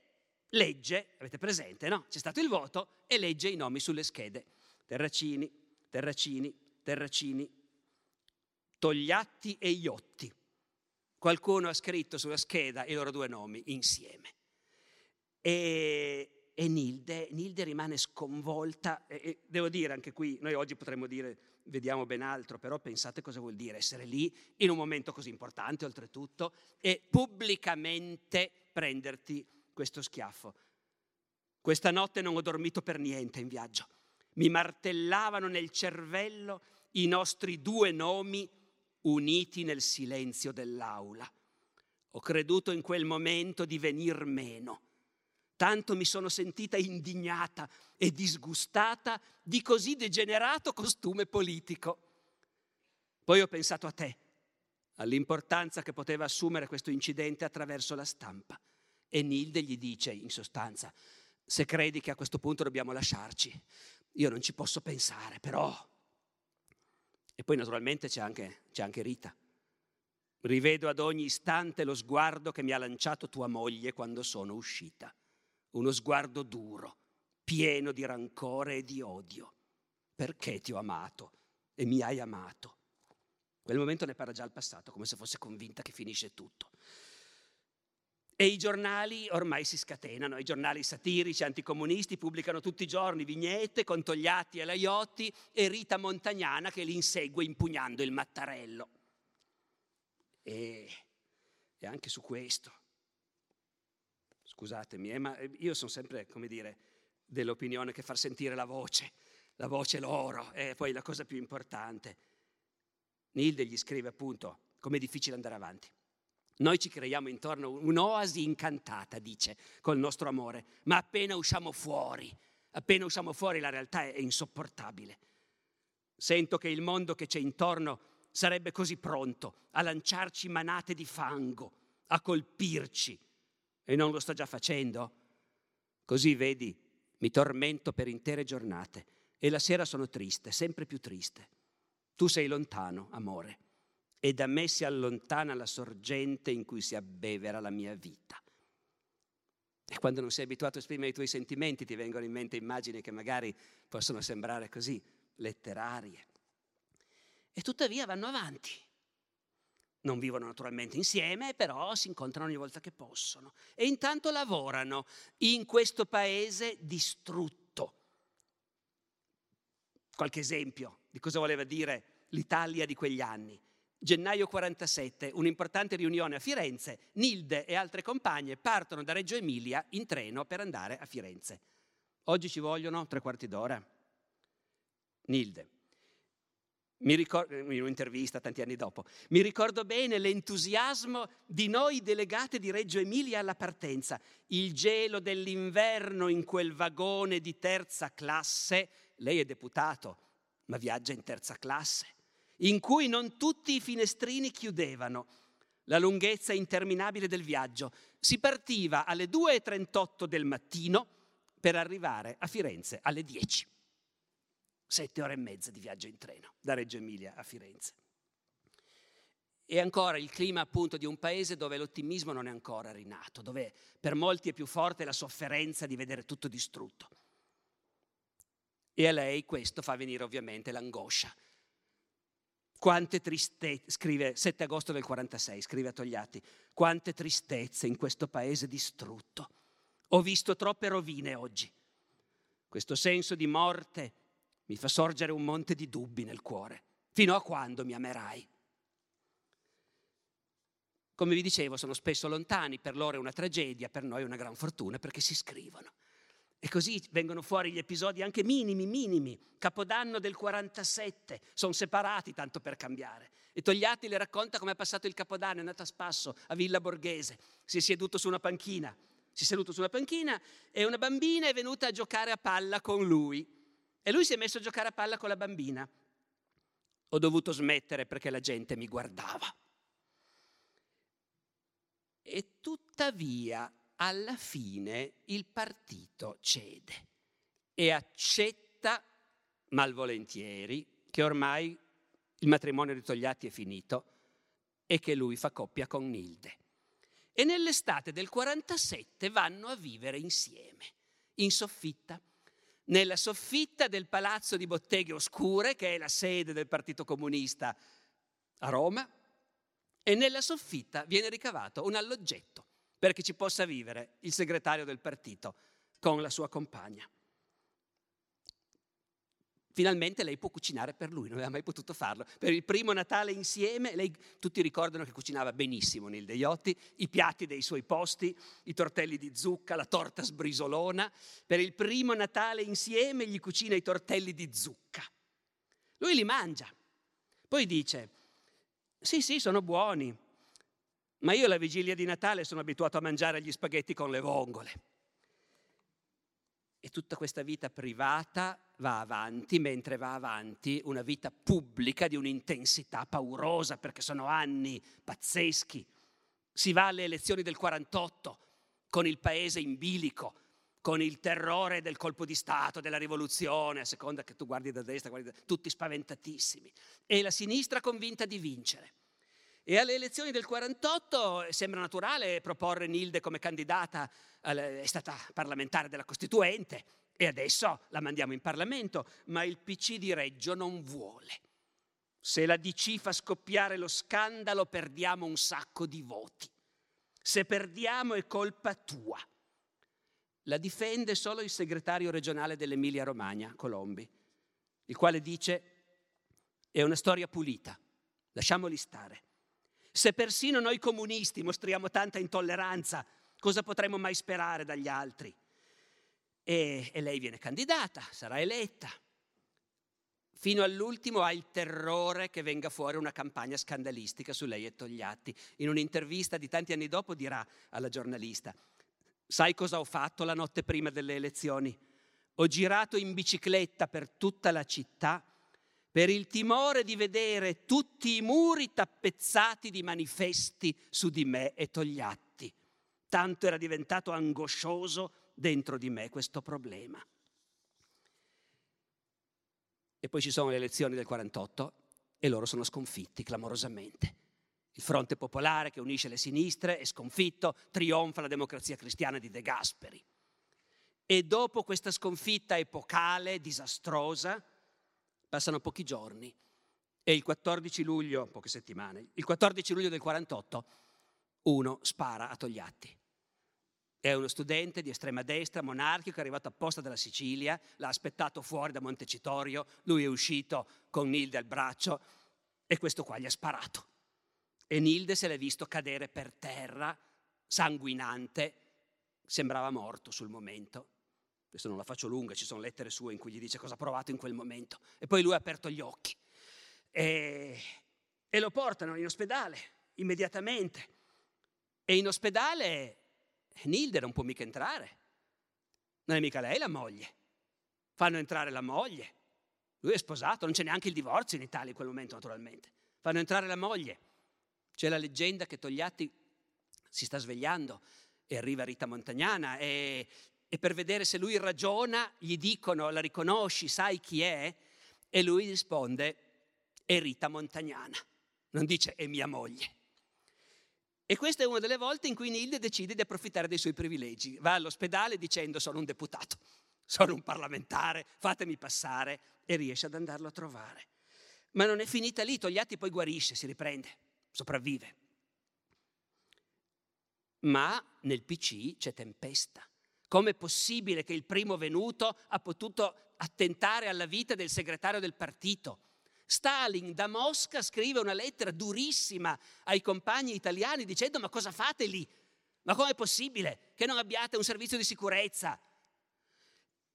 legge, avete presente, no? C'è stato il voto e legge i nomi sulle schede. Terracini, Terracini, Terracini, Togliatti e Iotti. Qualcuno ha scritto sulla scheda i loro due nomi insieme. E, e Nilde, Nilde, rimane sconvolta. E, e devo dire anche qui, noi oggi potremmo dire vediamo ben altro, però pensate cosa vuol dire essere lì in un momento così importante oltretutto e pubblicamente prenderti questo schiaffo. Questa notte non ho dormito per niente in viaggio. Mi martellavano nel cervello i nostri due nomi uniti nel silenzio dell'aula. Ho creduto in quel momento di venir meno. Tanto mi sono sentita indignata e disgustata di così degenerato costume politico. Poi ho pensato a te, all'importanza che poteva assumere questo incidente attraverso la stampa. E Nilde gli dice, in sostanza, se credi che a questo punto dobbiamo lasciarci, io non ci posso pensare, però... E poi naturalmente c'è anche, c'è anche Rita. Rivedo ad ogni istante lo sguardo che mi ha lanciato tua moglie quando sono uscita. Uno sguardo duro, pieno di rancore e di odio. Perché ti ho amato e mi hai amato? Quel momento ne parla già al passato, come se fosse convinta che finisce tutto. E i giornali ormai si scatenano, i giornali satirici, anticomunisti pubblicano tutti i giorni vignette con Togliatti e Laiotti e Rita Montagnana che li insegue impugnando il mattarello. E, e anche su questo, scusatemi, eh, ma io sono sempre, come dire, dell'opinione che far sentire la voce, la voce loro, è poi la cosa più importante. Nilde gli scrive appunto come è difficile andare avanti. Noi ci creiamo intorno un'oasi incantata, dice, col nostro amore, ma appena usciamo fuori, appena usciamo fuori la realtà è insopportabile. Sento che il mondo che c'è intorno sarebbe così pronto a lanciarci manate di fango, a colpirci, e non lo sta già facendo. Così vedi, mi tormento per intere giornate e la sera sono triste, sempre più triste. Tu sei lontano, amore e da me si allontana la sorgente in cui si abbevera la mia vita. E quando non sei abituato a esprimere i tuoi sentimenti ti vengono in mente immagini che magari possono sembrare così letterarie. E tuttavia vanno avanti. Non vivono naturalmente insieme, però si incontrano ogni volta che possono. E intanto lavorano in questo paese distrutto. Qualche esempio di cosa voleva dire l'Italia di quegli anni. Gennaio 47, un'importante riunione a Firenze, Nilde e altre compagne partono da Reggio Emilia in treno per andare a Firenze. Oggi ci vogliono tre quarti d'ora. Nilde. Mi ricordo, in un'intervista tanti anni dopo, mi ricordo bene l'entusiasmo di noi delegate di Reggio Emilia alla partenza, il gelo dell'inverno in quel vagone di terza classe, lei è deputato, ma viaggia in terza classe in cui non tutti i finestrini chiudevano, la lunghezza interminabile del viaggio. Si partiva alle 2.38 del mattino per arrivare a Firenze alle 10. Sette ore e mezza di viaggio in treno da Reggio Emilia a Firenze. E ancora il clima appunto di un paese dove l'ottimismo non è ancora rinato, dove per molti è più forte la sofferenza di vedere tutto distrutto. E a lei questo fa venire ovviamente l'angoscia quante tristezze, scrive 7 agosto del 46, scrive a Togliatti, quante tristezze in questo paese distrutto. Ho visto troppe rovine oggi. Questo senso di morte mi fa sorgere un monte di dubbi nel cuore. Fino a quando mi amerai? Come vi dicevo, sono spesso lontani, per loro è una tragedia, per noi è una gran fortuna perché si scrivono. E così vengono fuori gli episodi anche minimi, minimi. Capodanno del 47, sono separati tanto per cambiare. E Togliatti le racconta come è passato il Capodanno, è andato a spasso a Villa Borghese, si è seduto su una panchina, si è seduto su una panchina e una bambina è venuta a giocare a palla con lui. E lui si è messo a giocare a palla con la bambina. Ho dovuto smettere perché la gente mi guardava. E tuttavia alla fine il partito cede e accetta malvolentieri che ormai il matrimonio di Togliatti è finito e che lui fa coppia con Nilde. E nell'estate del 47 vanno a vivere insieme, in soffitta, nella soffitta del Palazzo di Botteghe Oscure, che è la sede del Partito Comunista a Roma, e nella soffitta viene ricavato un alloggetto perché ci possa vivere il segretario del partito con la sua compagna. Finalmente lei può cucinare per lui, non aveva mai potuto farlo. Per il primo Natale insieme, lei, tutti ricordano che cucinava benissimo Nilde Iotti, i piatti dei suoi posti, i tortelli di zucca, la torta sbrisolona. Per il primo Natale insieme gli cucina i tortelli di zucca. Lui li mangia. Poi dice, sì, sì, sono buoni, ma io la vigilia di Natale sono abituato a mangiare gli spaghetti con le vongole. Tutta questa vita privata va avanti, mentre va avanti una vita pubblica di un'intensità paurosa, perché sono anni pazzeschi. Si va alle elezioni del 48 con il paese in bilico, con il terrore del colpo di Stato, della rivoluzione, a seconda che tu guardi da destra, guardi da... tutti spaventatissimi. E la sinistra convinta di vincere. E alle elezioni del 48 eh, sembra naturale proporre Nilde come candidata, è stata parlamentare della Costituente e adesso la mandiamo in Parlamento, ma il PC di Reggio non vuole. Se la DC fa scoppiare lo scandalo perdiamo un sacco di voti. Se perdiamo è colpa tua. La difende solo il segretario regionale dell'Emilia Romagna, Colombi, il quale dice è una storia pulita, lasciamoli stare. Se persino noi comunisti mostriamo tanta intolleranza, cosa potremmo mai sperare dagli altri? E, e lei viene candidata, sarà eletta. Fino all'ultimo ha il terrore che venga fuori una campagna scandalistica su lei e Togliatti. In un'intervista di tanti anni dopo dirà alla giornalista, sai cosa ho fatto la notte prima delle elezioni? Ho girato in bicicletta per tutta la città per il timore di vedere tutti i muri tappezzati di manifesti su di me e Togliatti. Tanto era diventato angoscioso dentro di me questo problema. E poi ci sono le elezioni del 48 e loro sono sconfitti clamorosamente. Il fronte popolare che unisce le sinistre è sconfitto, trionfa la democrazia cristiana di De Gasperi. E dopo questa sconfitta epocale, disastrosa, Passano pochi giorni e il 14 luglio, poche settimane, il 14 luglio del 48, uno spara a Togliatti. È uno studente di estrema destra, monarchico, è arrivato apposta dalla Sicilia, l'ha aspettato fuori da Montecitorio, lui è uscito con Nilde al braccio e questo qua gli ha sparato. E Nilde se l'è visto cadere per terra, sanguinante, sembrava morto sul momento. Questo non la faccio lunga, ci sono lettere sue in cui gli dice cosa ha provato in quel momento. E poi lui ha aperto gli occhi. E, e lo portano in ospedale immediatamente. E in ospedale Nilde non può mica entrare. Non è mica lei la moglie. Fanno entrare la moglie. Lui è sposato, non c'è neanche il divorzio in Italia in quel momento naturalmente. Fanno entrare la moglie. C'è la leggenda che Togliatti si sta svegliando e arriva Rita Montagnana e e per vedere se lui ragiona gli dicono la riconosci, sai chi è? E lui risponde è Rita Montagnana, non dice è mia moglie. E questa è una delle volte in cui Nilde decide di approfittare dei suoi privilegi. Va all'ospedale dicendo sono un deputato, sono un parlamentare, fatemi passare e riesce ad andarlo a trovare. Ma non è finita lì, Togliatti poi guarisce, si riprende, sopravvive. Ma nel PC c'è tempesta. Com'è possibile che il primo venuto ha potuto attentare alla vita del segretario del partito? Stalin da Mosca scrive una lettera durissima ai compagni italiani dicendo ma cosa fate lì? Ma com'è possibile che non abbiate un servizio di sicurezza?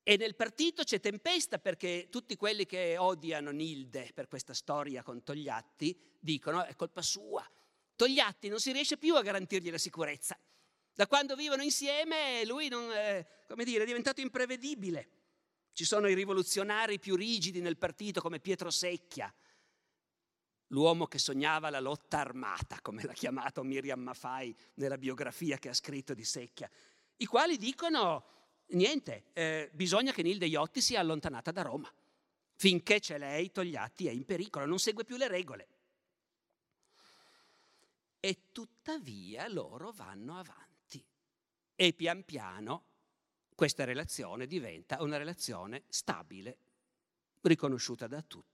E nel partito c'è tempesta perché tutti quelli che odiano Nilde per questa storia con Togliatti dicono è colpa sua. Togliatti non si riesce più a garantirgli la sicurezza. Da quando vivono insieme lui non, eh, dire, è diventato imprevedibile. Ci sono i rivoluzionari più rigidi nel partito come Pietro Secchia, l'uomo che sognava la lotta armata, come l'ha chiamato Miriam Maffai nella biografia che ha scritto di Secchia, i quali dicono niente, eh, bisogna che Nilde Iotti sia allontanata da Roma. Finché c'è lei, Togliatti è in pericolo, non segue più le regole. E tuttavia loro vanno avanti. E pian piano questa relazione diventa una relazione stabile, riconosciuta da tutti.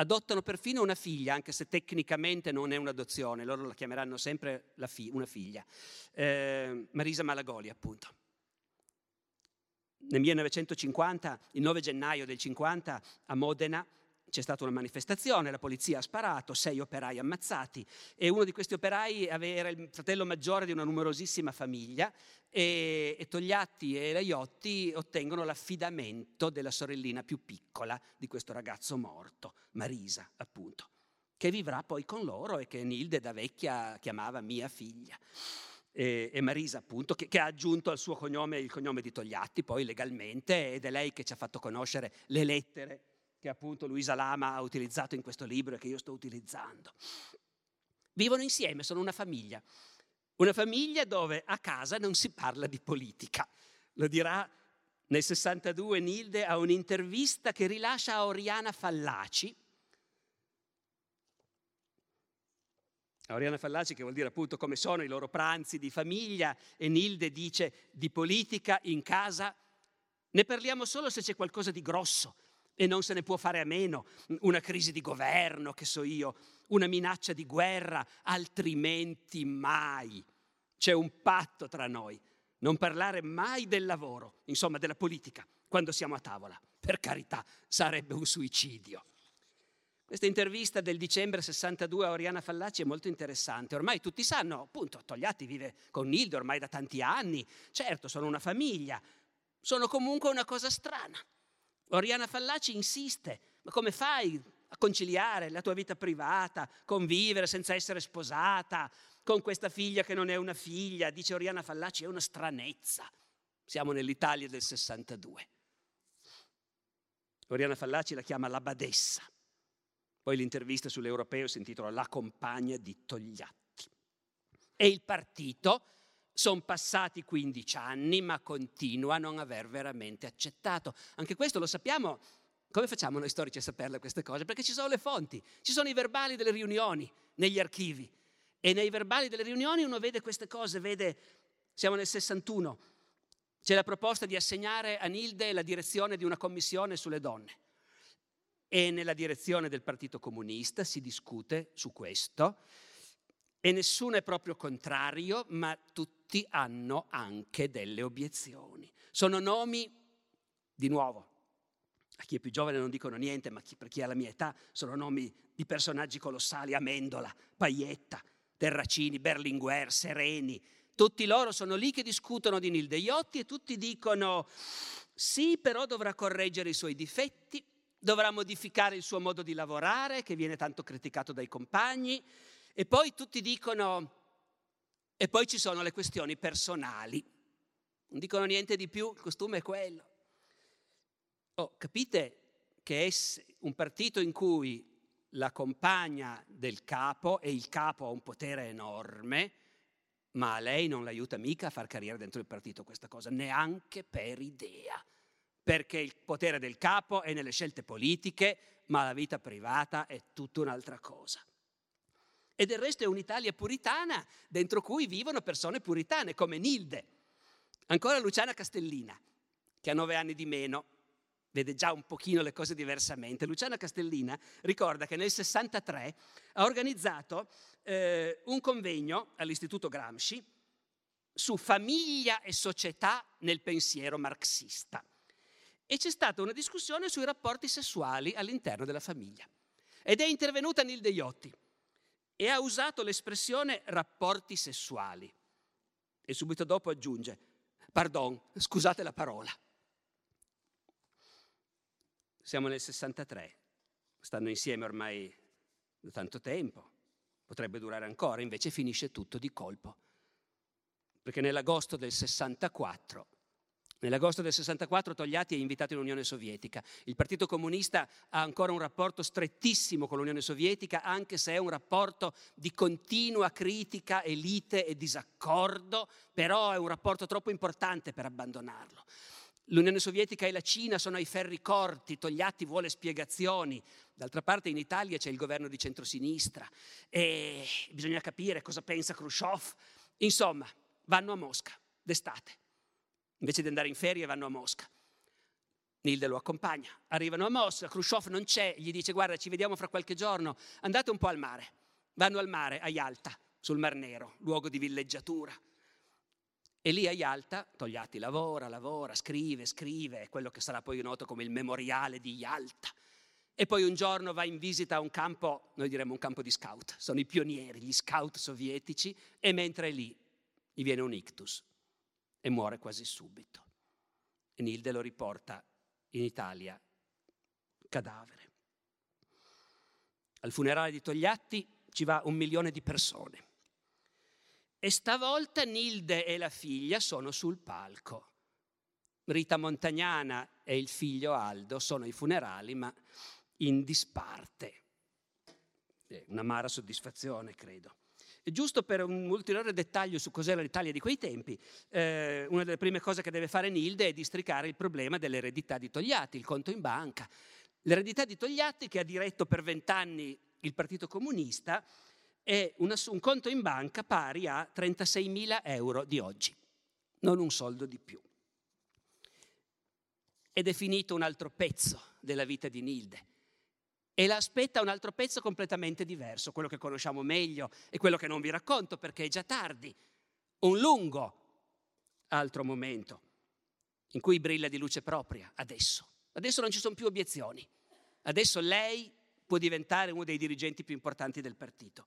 adottano perfino una figlia, anche se tecnicamente non è un'adozione, loro la chiameranno sempre la fi- una figlia, eh, Marisa Malagoli appunto. Nel 1950, il 9 gennaio del 50, a Modena, c'è stata una manifestazione, la polizia ha sparato, sei operai ammazzati e uno di questi operai era il fratello maggiore di una numerosissima famiglia e, e Togliatti e Laiotti ottengono l'affidamento della sorellina più piccola di questo ragazzo morto, Marisa appunto, che vivrà poi con loro e che Nilde da vecchia chiamava mia figlia. E, Marisa appunto che, che, ha aggiunto al suo cognome il cognome di Togliatti poi legalmente ed è lei che ci ha fatto conoscere le lettere che appunto Luisa Lama ha utilizzato in questo libro e che io sto utilizzando. Vivono insieme, sono una famiglia. Una famiglia dove a casa non si parla di politica. Lo dirà nel 62 Nilde a un'intervista che rilascia a Oriana Fallaci. Oriana Fallaci che vuol dire appunto come sono i loro pranzi di famiglia e Nilde dice di politica in casa ne parliamo solo se c'è qualcosa di grosso, e non se ne può fare a meno, una crisi di governo, che so io, una minaccia di guerra, altrimenti mai. C'è un patto tra noi, non parlare mai del lavoro, insomma della politica, quando siamo a tavola. Per carità, sarebbe un suicidio. Questa intervista del dicembre 62 a Oriana Fallaci è molto interessante. Ormai tutti sanno, appunto, Togliatti vive con Nilde ormai da tanti anni. Certo, sono una famiglia, sono comunque una cosa strana. Oriana Fallaci insiste, ma come fai a conciliare la tua vita privata, convivere senza essere sposata, con questa figlia che non è una figlia? Dice Oriana Fallaci, è una stranezza. Siamo nell'Italia del 62. Oriana Fallaci la chiama la badessa. Poi l'intervista sull'Europeo si intitola La compagna di Togliatti. E il partito sono passati 15 anni, ma continua a non aver veramente accettato. Anche questo lo sappiamo. Come facciamo noi storici a saperle queste cose? Perché ci sono le fonti, ci sono i verbali delle riunioni negli archivi. E nei verbali delle riunioni uno vede queste cose, vede, siamo nel 61, c'è la proposta di assegnare a Nilde la direzione di una commissione sulle donne. E nella direzione del Partito Comunista si discute su questo e nessuno è proprio contrario, ma tutti hanno anche delle obiezioni. Sono nomi, di nuovo, a chi è più giovane non dicono niente, ma chi, per chi ha la mia età sono nomi di personaggi colossali, Amendola, Paietta, Terracini, Berlinguer, Sereni. Tutti loro sono lì che discutono di Nilde Iotti e tutti dicono sì, però dovrà correggere i suoi difetti, dovrà modificare il suo modo di lavorare, che viene tanto criticato dai compagni, e poi tutti dicono, e poi ci sono le questioni personali. Non dicono niente di più, il costume è quello. Oh, capite che è un partito in cui la compagna del capo e il capo ha un potere enorme, ma a lei non l'aiuta mica a far carriera dentro il partito questa cosa, neanche per idea, perché il potere del capo è nelle scelte politiche, ma la vita privata è tutta un'altra cosa. E del resto è un'Italia puritana dentro cui vivono persone puritane come Nilde. Ancora Luciana Castellina, che ha nove anni di meno, vede già un pochino le cose diversamente. Luciana Castellina ricorda che nel 63 ha organizzato eh, un convegno all'Istituto Gramsci su famiglia e società nel pensiero marxista. E c'è stata una discussione sui rapporti sessuali all'interno della famiglia. Ed è intervenuta Nilde Iotti e ha usato l'espressione rapporti sessuali. E subito dopo aggiunge, Pardon, scusate la parola. Siamo nel 63, stanno insieme ormai da tanto tempo, potrebbe durare ancora, invece finisce tutto di colpo. Perché nell'agosto del 64 Nell'agosto del 64 Togliatti è invitato in Unione Sovietica. Il Partito Comunista ha ancora un rapporto strettissimo con l'Unione Sovietica, anche se è un rapporto di continua critica, elite e disaccordo, però è un rapporto troppo importante per abbandonarlo. L'Unione Sovietica e la Cina sono ai ferri corti, Togliatti vuole spiegazioni. D'altra parte in Italia c'è il governo di centrosinistra e bisogna capire cosa pensa Khrushchev. Insomma, vanno a Mosca d'estate Invece di andare in ferie vanno a Mosca. Nilde lo accompagna. Arrivano a Mosca, Khrushchev non c'è, gli dice guarda ci vediamo fra qualche giorno, andate un po' al mare. Vanno al mare, a Yalta, sul Mar Nero, luogo di villeggiatura. E lì a Yalta Togliatti lavora, lavora, scrive, scrive, quello che sarà poi noto come il memoriale di Yalta. E poi un giorno va in visita a un campo, noi diremmo un campo di scout, sono i pionieri, gli scout sovietici, e mentre è lì gli viene un ictus e muore quasi subito. E Nilde lo riporta in Italia cadavere. Al funerale di Togliatti ci va un milione di persone. E stavolta Nilde e la figlia sono sul palco. Rita Montagnana e il figlio Aldo sono ai funerali, ma in disparte. Un'amara soddisfazione, credo. Giusto per un ulteriore dettaglio su cos'era l'Italia di quei tempi, eh, una delle prime cose che deve fare Nilde è districare il problema dell'eredità di Togliatti, il conto in banca. L'eredità di Togliatti, che ha diretto per vent'anni il Partito Comunista, è una, un conto in banca pari a 36.000 euro di oggi, non un soldo di più. Ed è finito un altro pezzo della vita di Nilde e la aspetta un altro pezzo completamente diverso, quello che conosciamo meglio e quello che non vi racconto perché è già tardi. Un lungo altro momento in cui brilla di luce propria, adesso. Adesso non ci sono più obiezioni. Adesso lei può diventare uno dei dirigenti più importanti del partito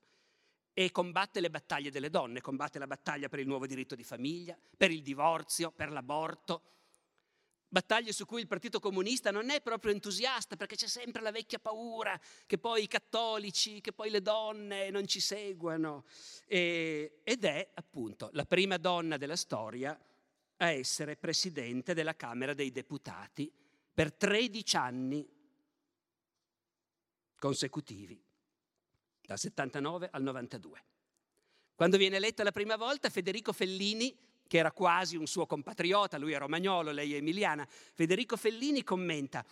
e combatte le battaglie delle donne, combatte la battaglia per il nuovo diritto di famiglia, per il divorzio, per l'aborto, battaglie su cui il Partito Comunista non è proprio entusiasta perché c'è sempre la vecchia paura che poi i cattolici, che poi le donne non ci seguano. E, ed è appunto la prima donna della storia a essere presidente della Camera dei Deputati per 13 anni consecutivi, dal 79 al 92. Quando viene eletta la prima volta, Federico Fellini che era quasi un suo compatriota, lui è romagnolo, lei è emiliana, Federico Fellini commenta,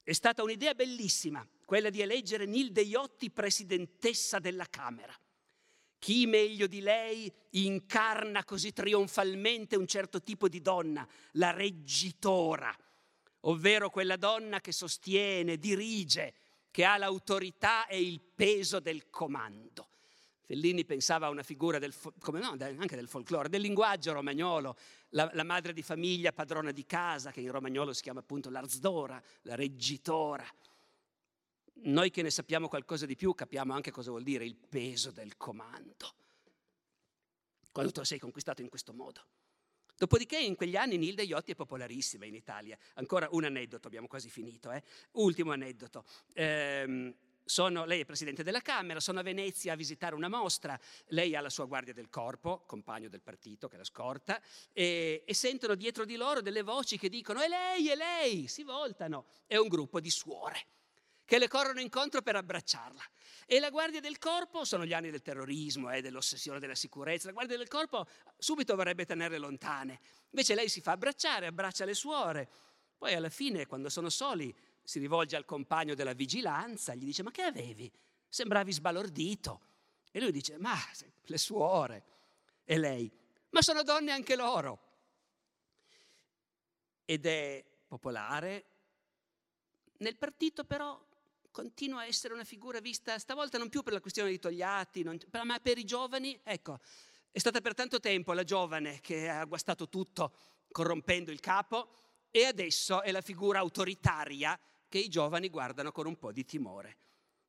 è stata un'idea bellissima quella di eleggere Nilde Iotti presidentessa della Camera. Chi meglio di lei incarna così trionfalmente un certo tipo di donna, la reggitora, ovvero quella donna che sostiene, dirige, che ha l'autorità e il peso del comando. Fellini pensava a una figura del, come no, anche del folklore, del linguaggio romagnolo, la, la, madre di famiglia, padrona di casa, che in romagnolo si chiama appunto l'arzdora, la reggitora. Noi che ne sappiamo qualcosa di più capiamo anche cosa vuol dire il peso del comando, quando tu sei conquistato in questo modo. Dopodiché in quegli anni Nilde Iotti è popolarissima in Italia. Ancora un aneddoto, abbiamo quasi finito. Eh? Ultimo aneddoto. Ehm, sono, lei è presidente della Camera, sono a Venezia a visitare una mostra, lei ha la sua guardia del corpo, compagno del partito che la scorta, e, e sentono dietro di loro delle voci che dicono è lei, è lei, si voltano, è un gruppo di suore che le corrono incontro per abbracciarla. E la guardia del corpo sono gli anni del terrorismo eh, dell'ossessione della sicurezza. La guardia del corpo subito vorrebbe tenerle lontane. Invece lei si fa abbracciare, abbraccia le suore. Poi alla fine, quando sono soli, si rivolge al compagno della vigilanza, gli dice ma che avevi? Sembravi sbalordito. E lui dice ma le suore. E lei, ma sono donne anche loro. Ed è popolare. Nel partito però continua a essere una figura vista stavolta non più per la questione di Togliatti, non, ma per i giovani, ecco, è stata per tanto tempo la giovane che ha guastato tutto corrompendo il capo e adesso è la figura autoritaria che i giovani guardano con un po' di timore.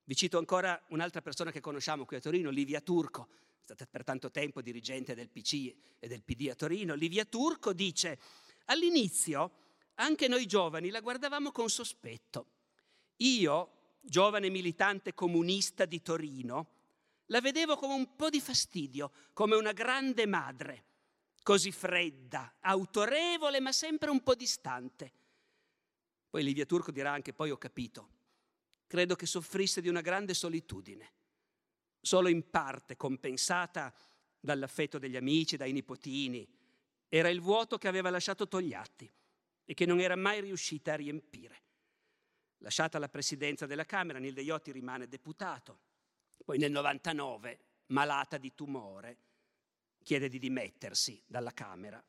Vi cito ancora un'altra persona che conosciamo qui a Torino, Livia Turco, stata per tanto tempo dirigente del PC e del PD a Torino, Livia Turco dice, all'inizio anche noi giovani la guardavamo con sospetto. Io, giovane militante comunista di Torino, la vedevo come un po' di fastidio, come una grande madre, così fredda, autorevole, ma sempre un po' distante. Poi Livia Turco dirà anche, poi ho capito, credo che soffrisse di una grande solitudine, solo in parte compensata dall'affetto degli amici, dai nipotini. Era il vuoto che aveva lasciato Togliatti e che non era mai riuscita a riempire. Lasciata la presidenza della Camera, Nilde Iotti rimane deputato. Poi nel 99, malata di tumore, chiede di dimettersi dalla Camera.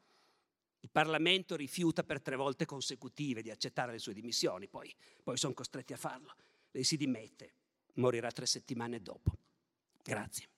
Il Parlamento rifiuta per tre volte consecutive di accettare le sue dimissioni, poi, poi sono costretti a farlo. Lei si dimette, morirà tre settimane dopo. Grazie.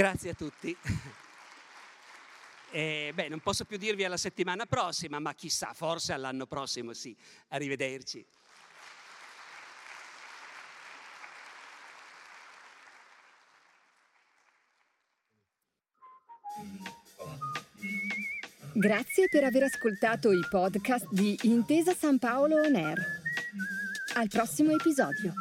Grazie a tutti. Eh, beh, non posso più dirvi alla settimana prossima, ma chissà, forse all'anno prossimo sì. Arrivederci. Grazie per aver ascoltato i podcast di Intesa San Paolo On Air. Al prossimo episodio.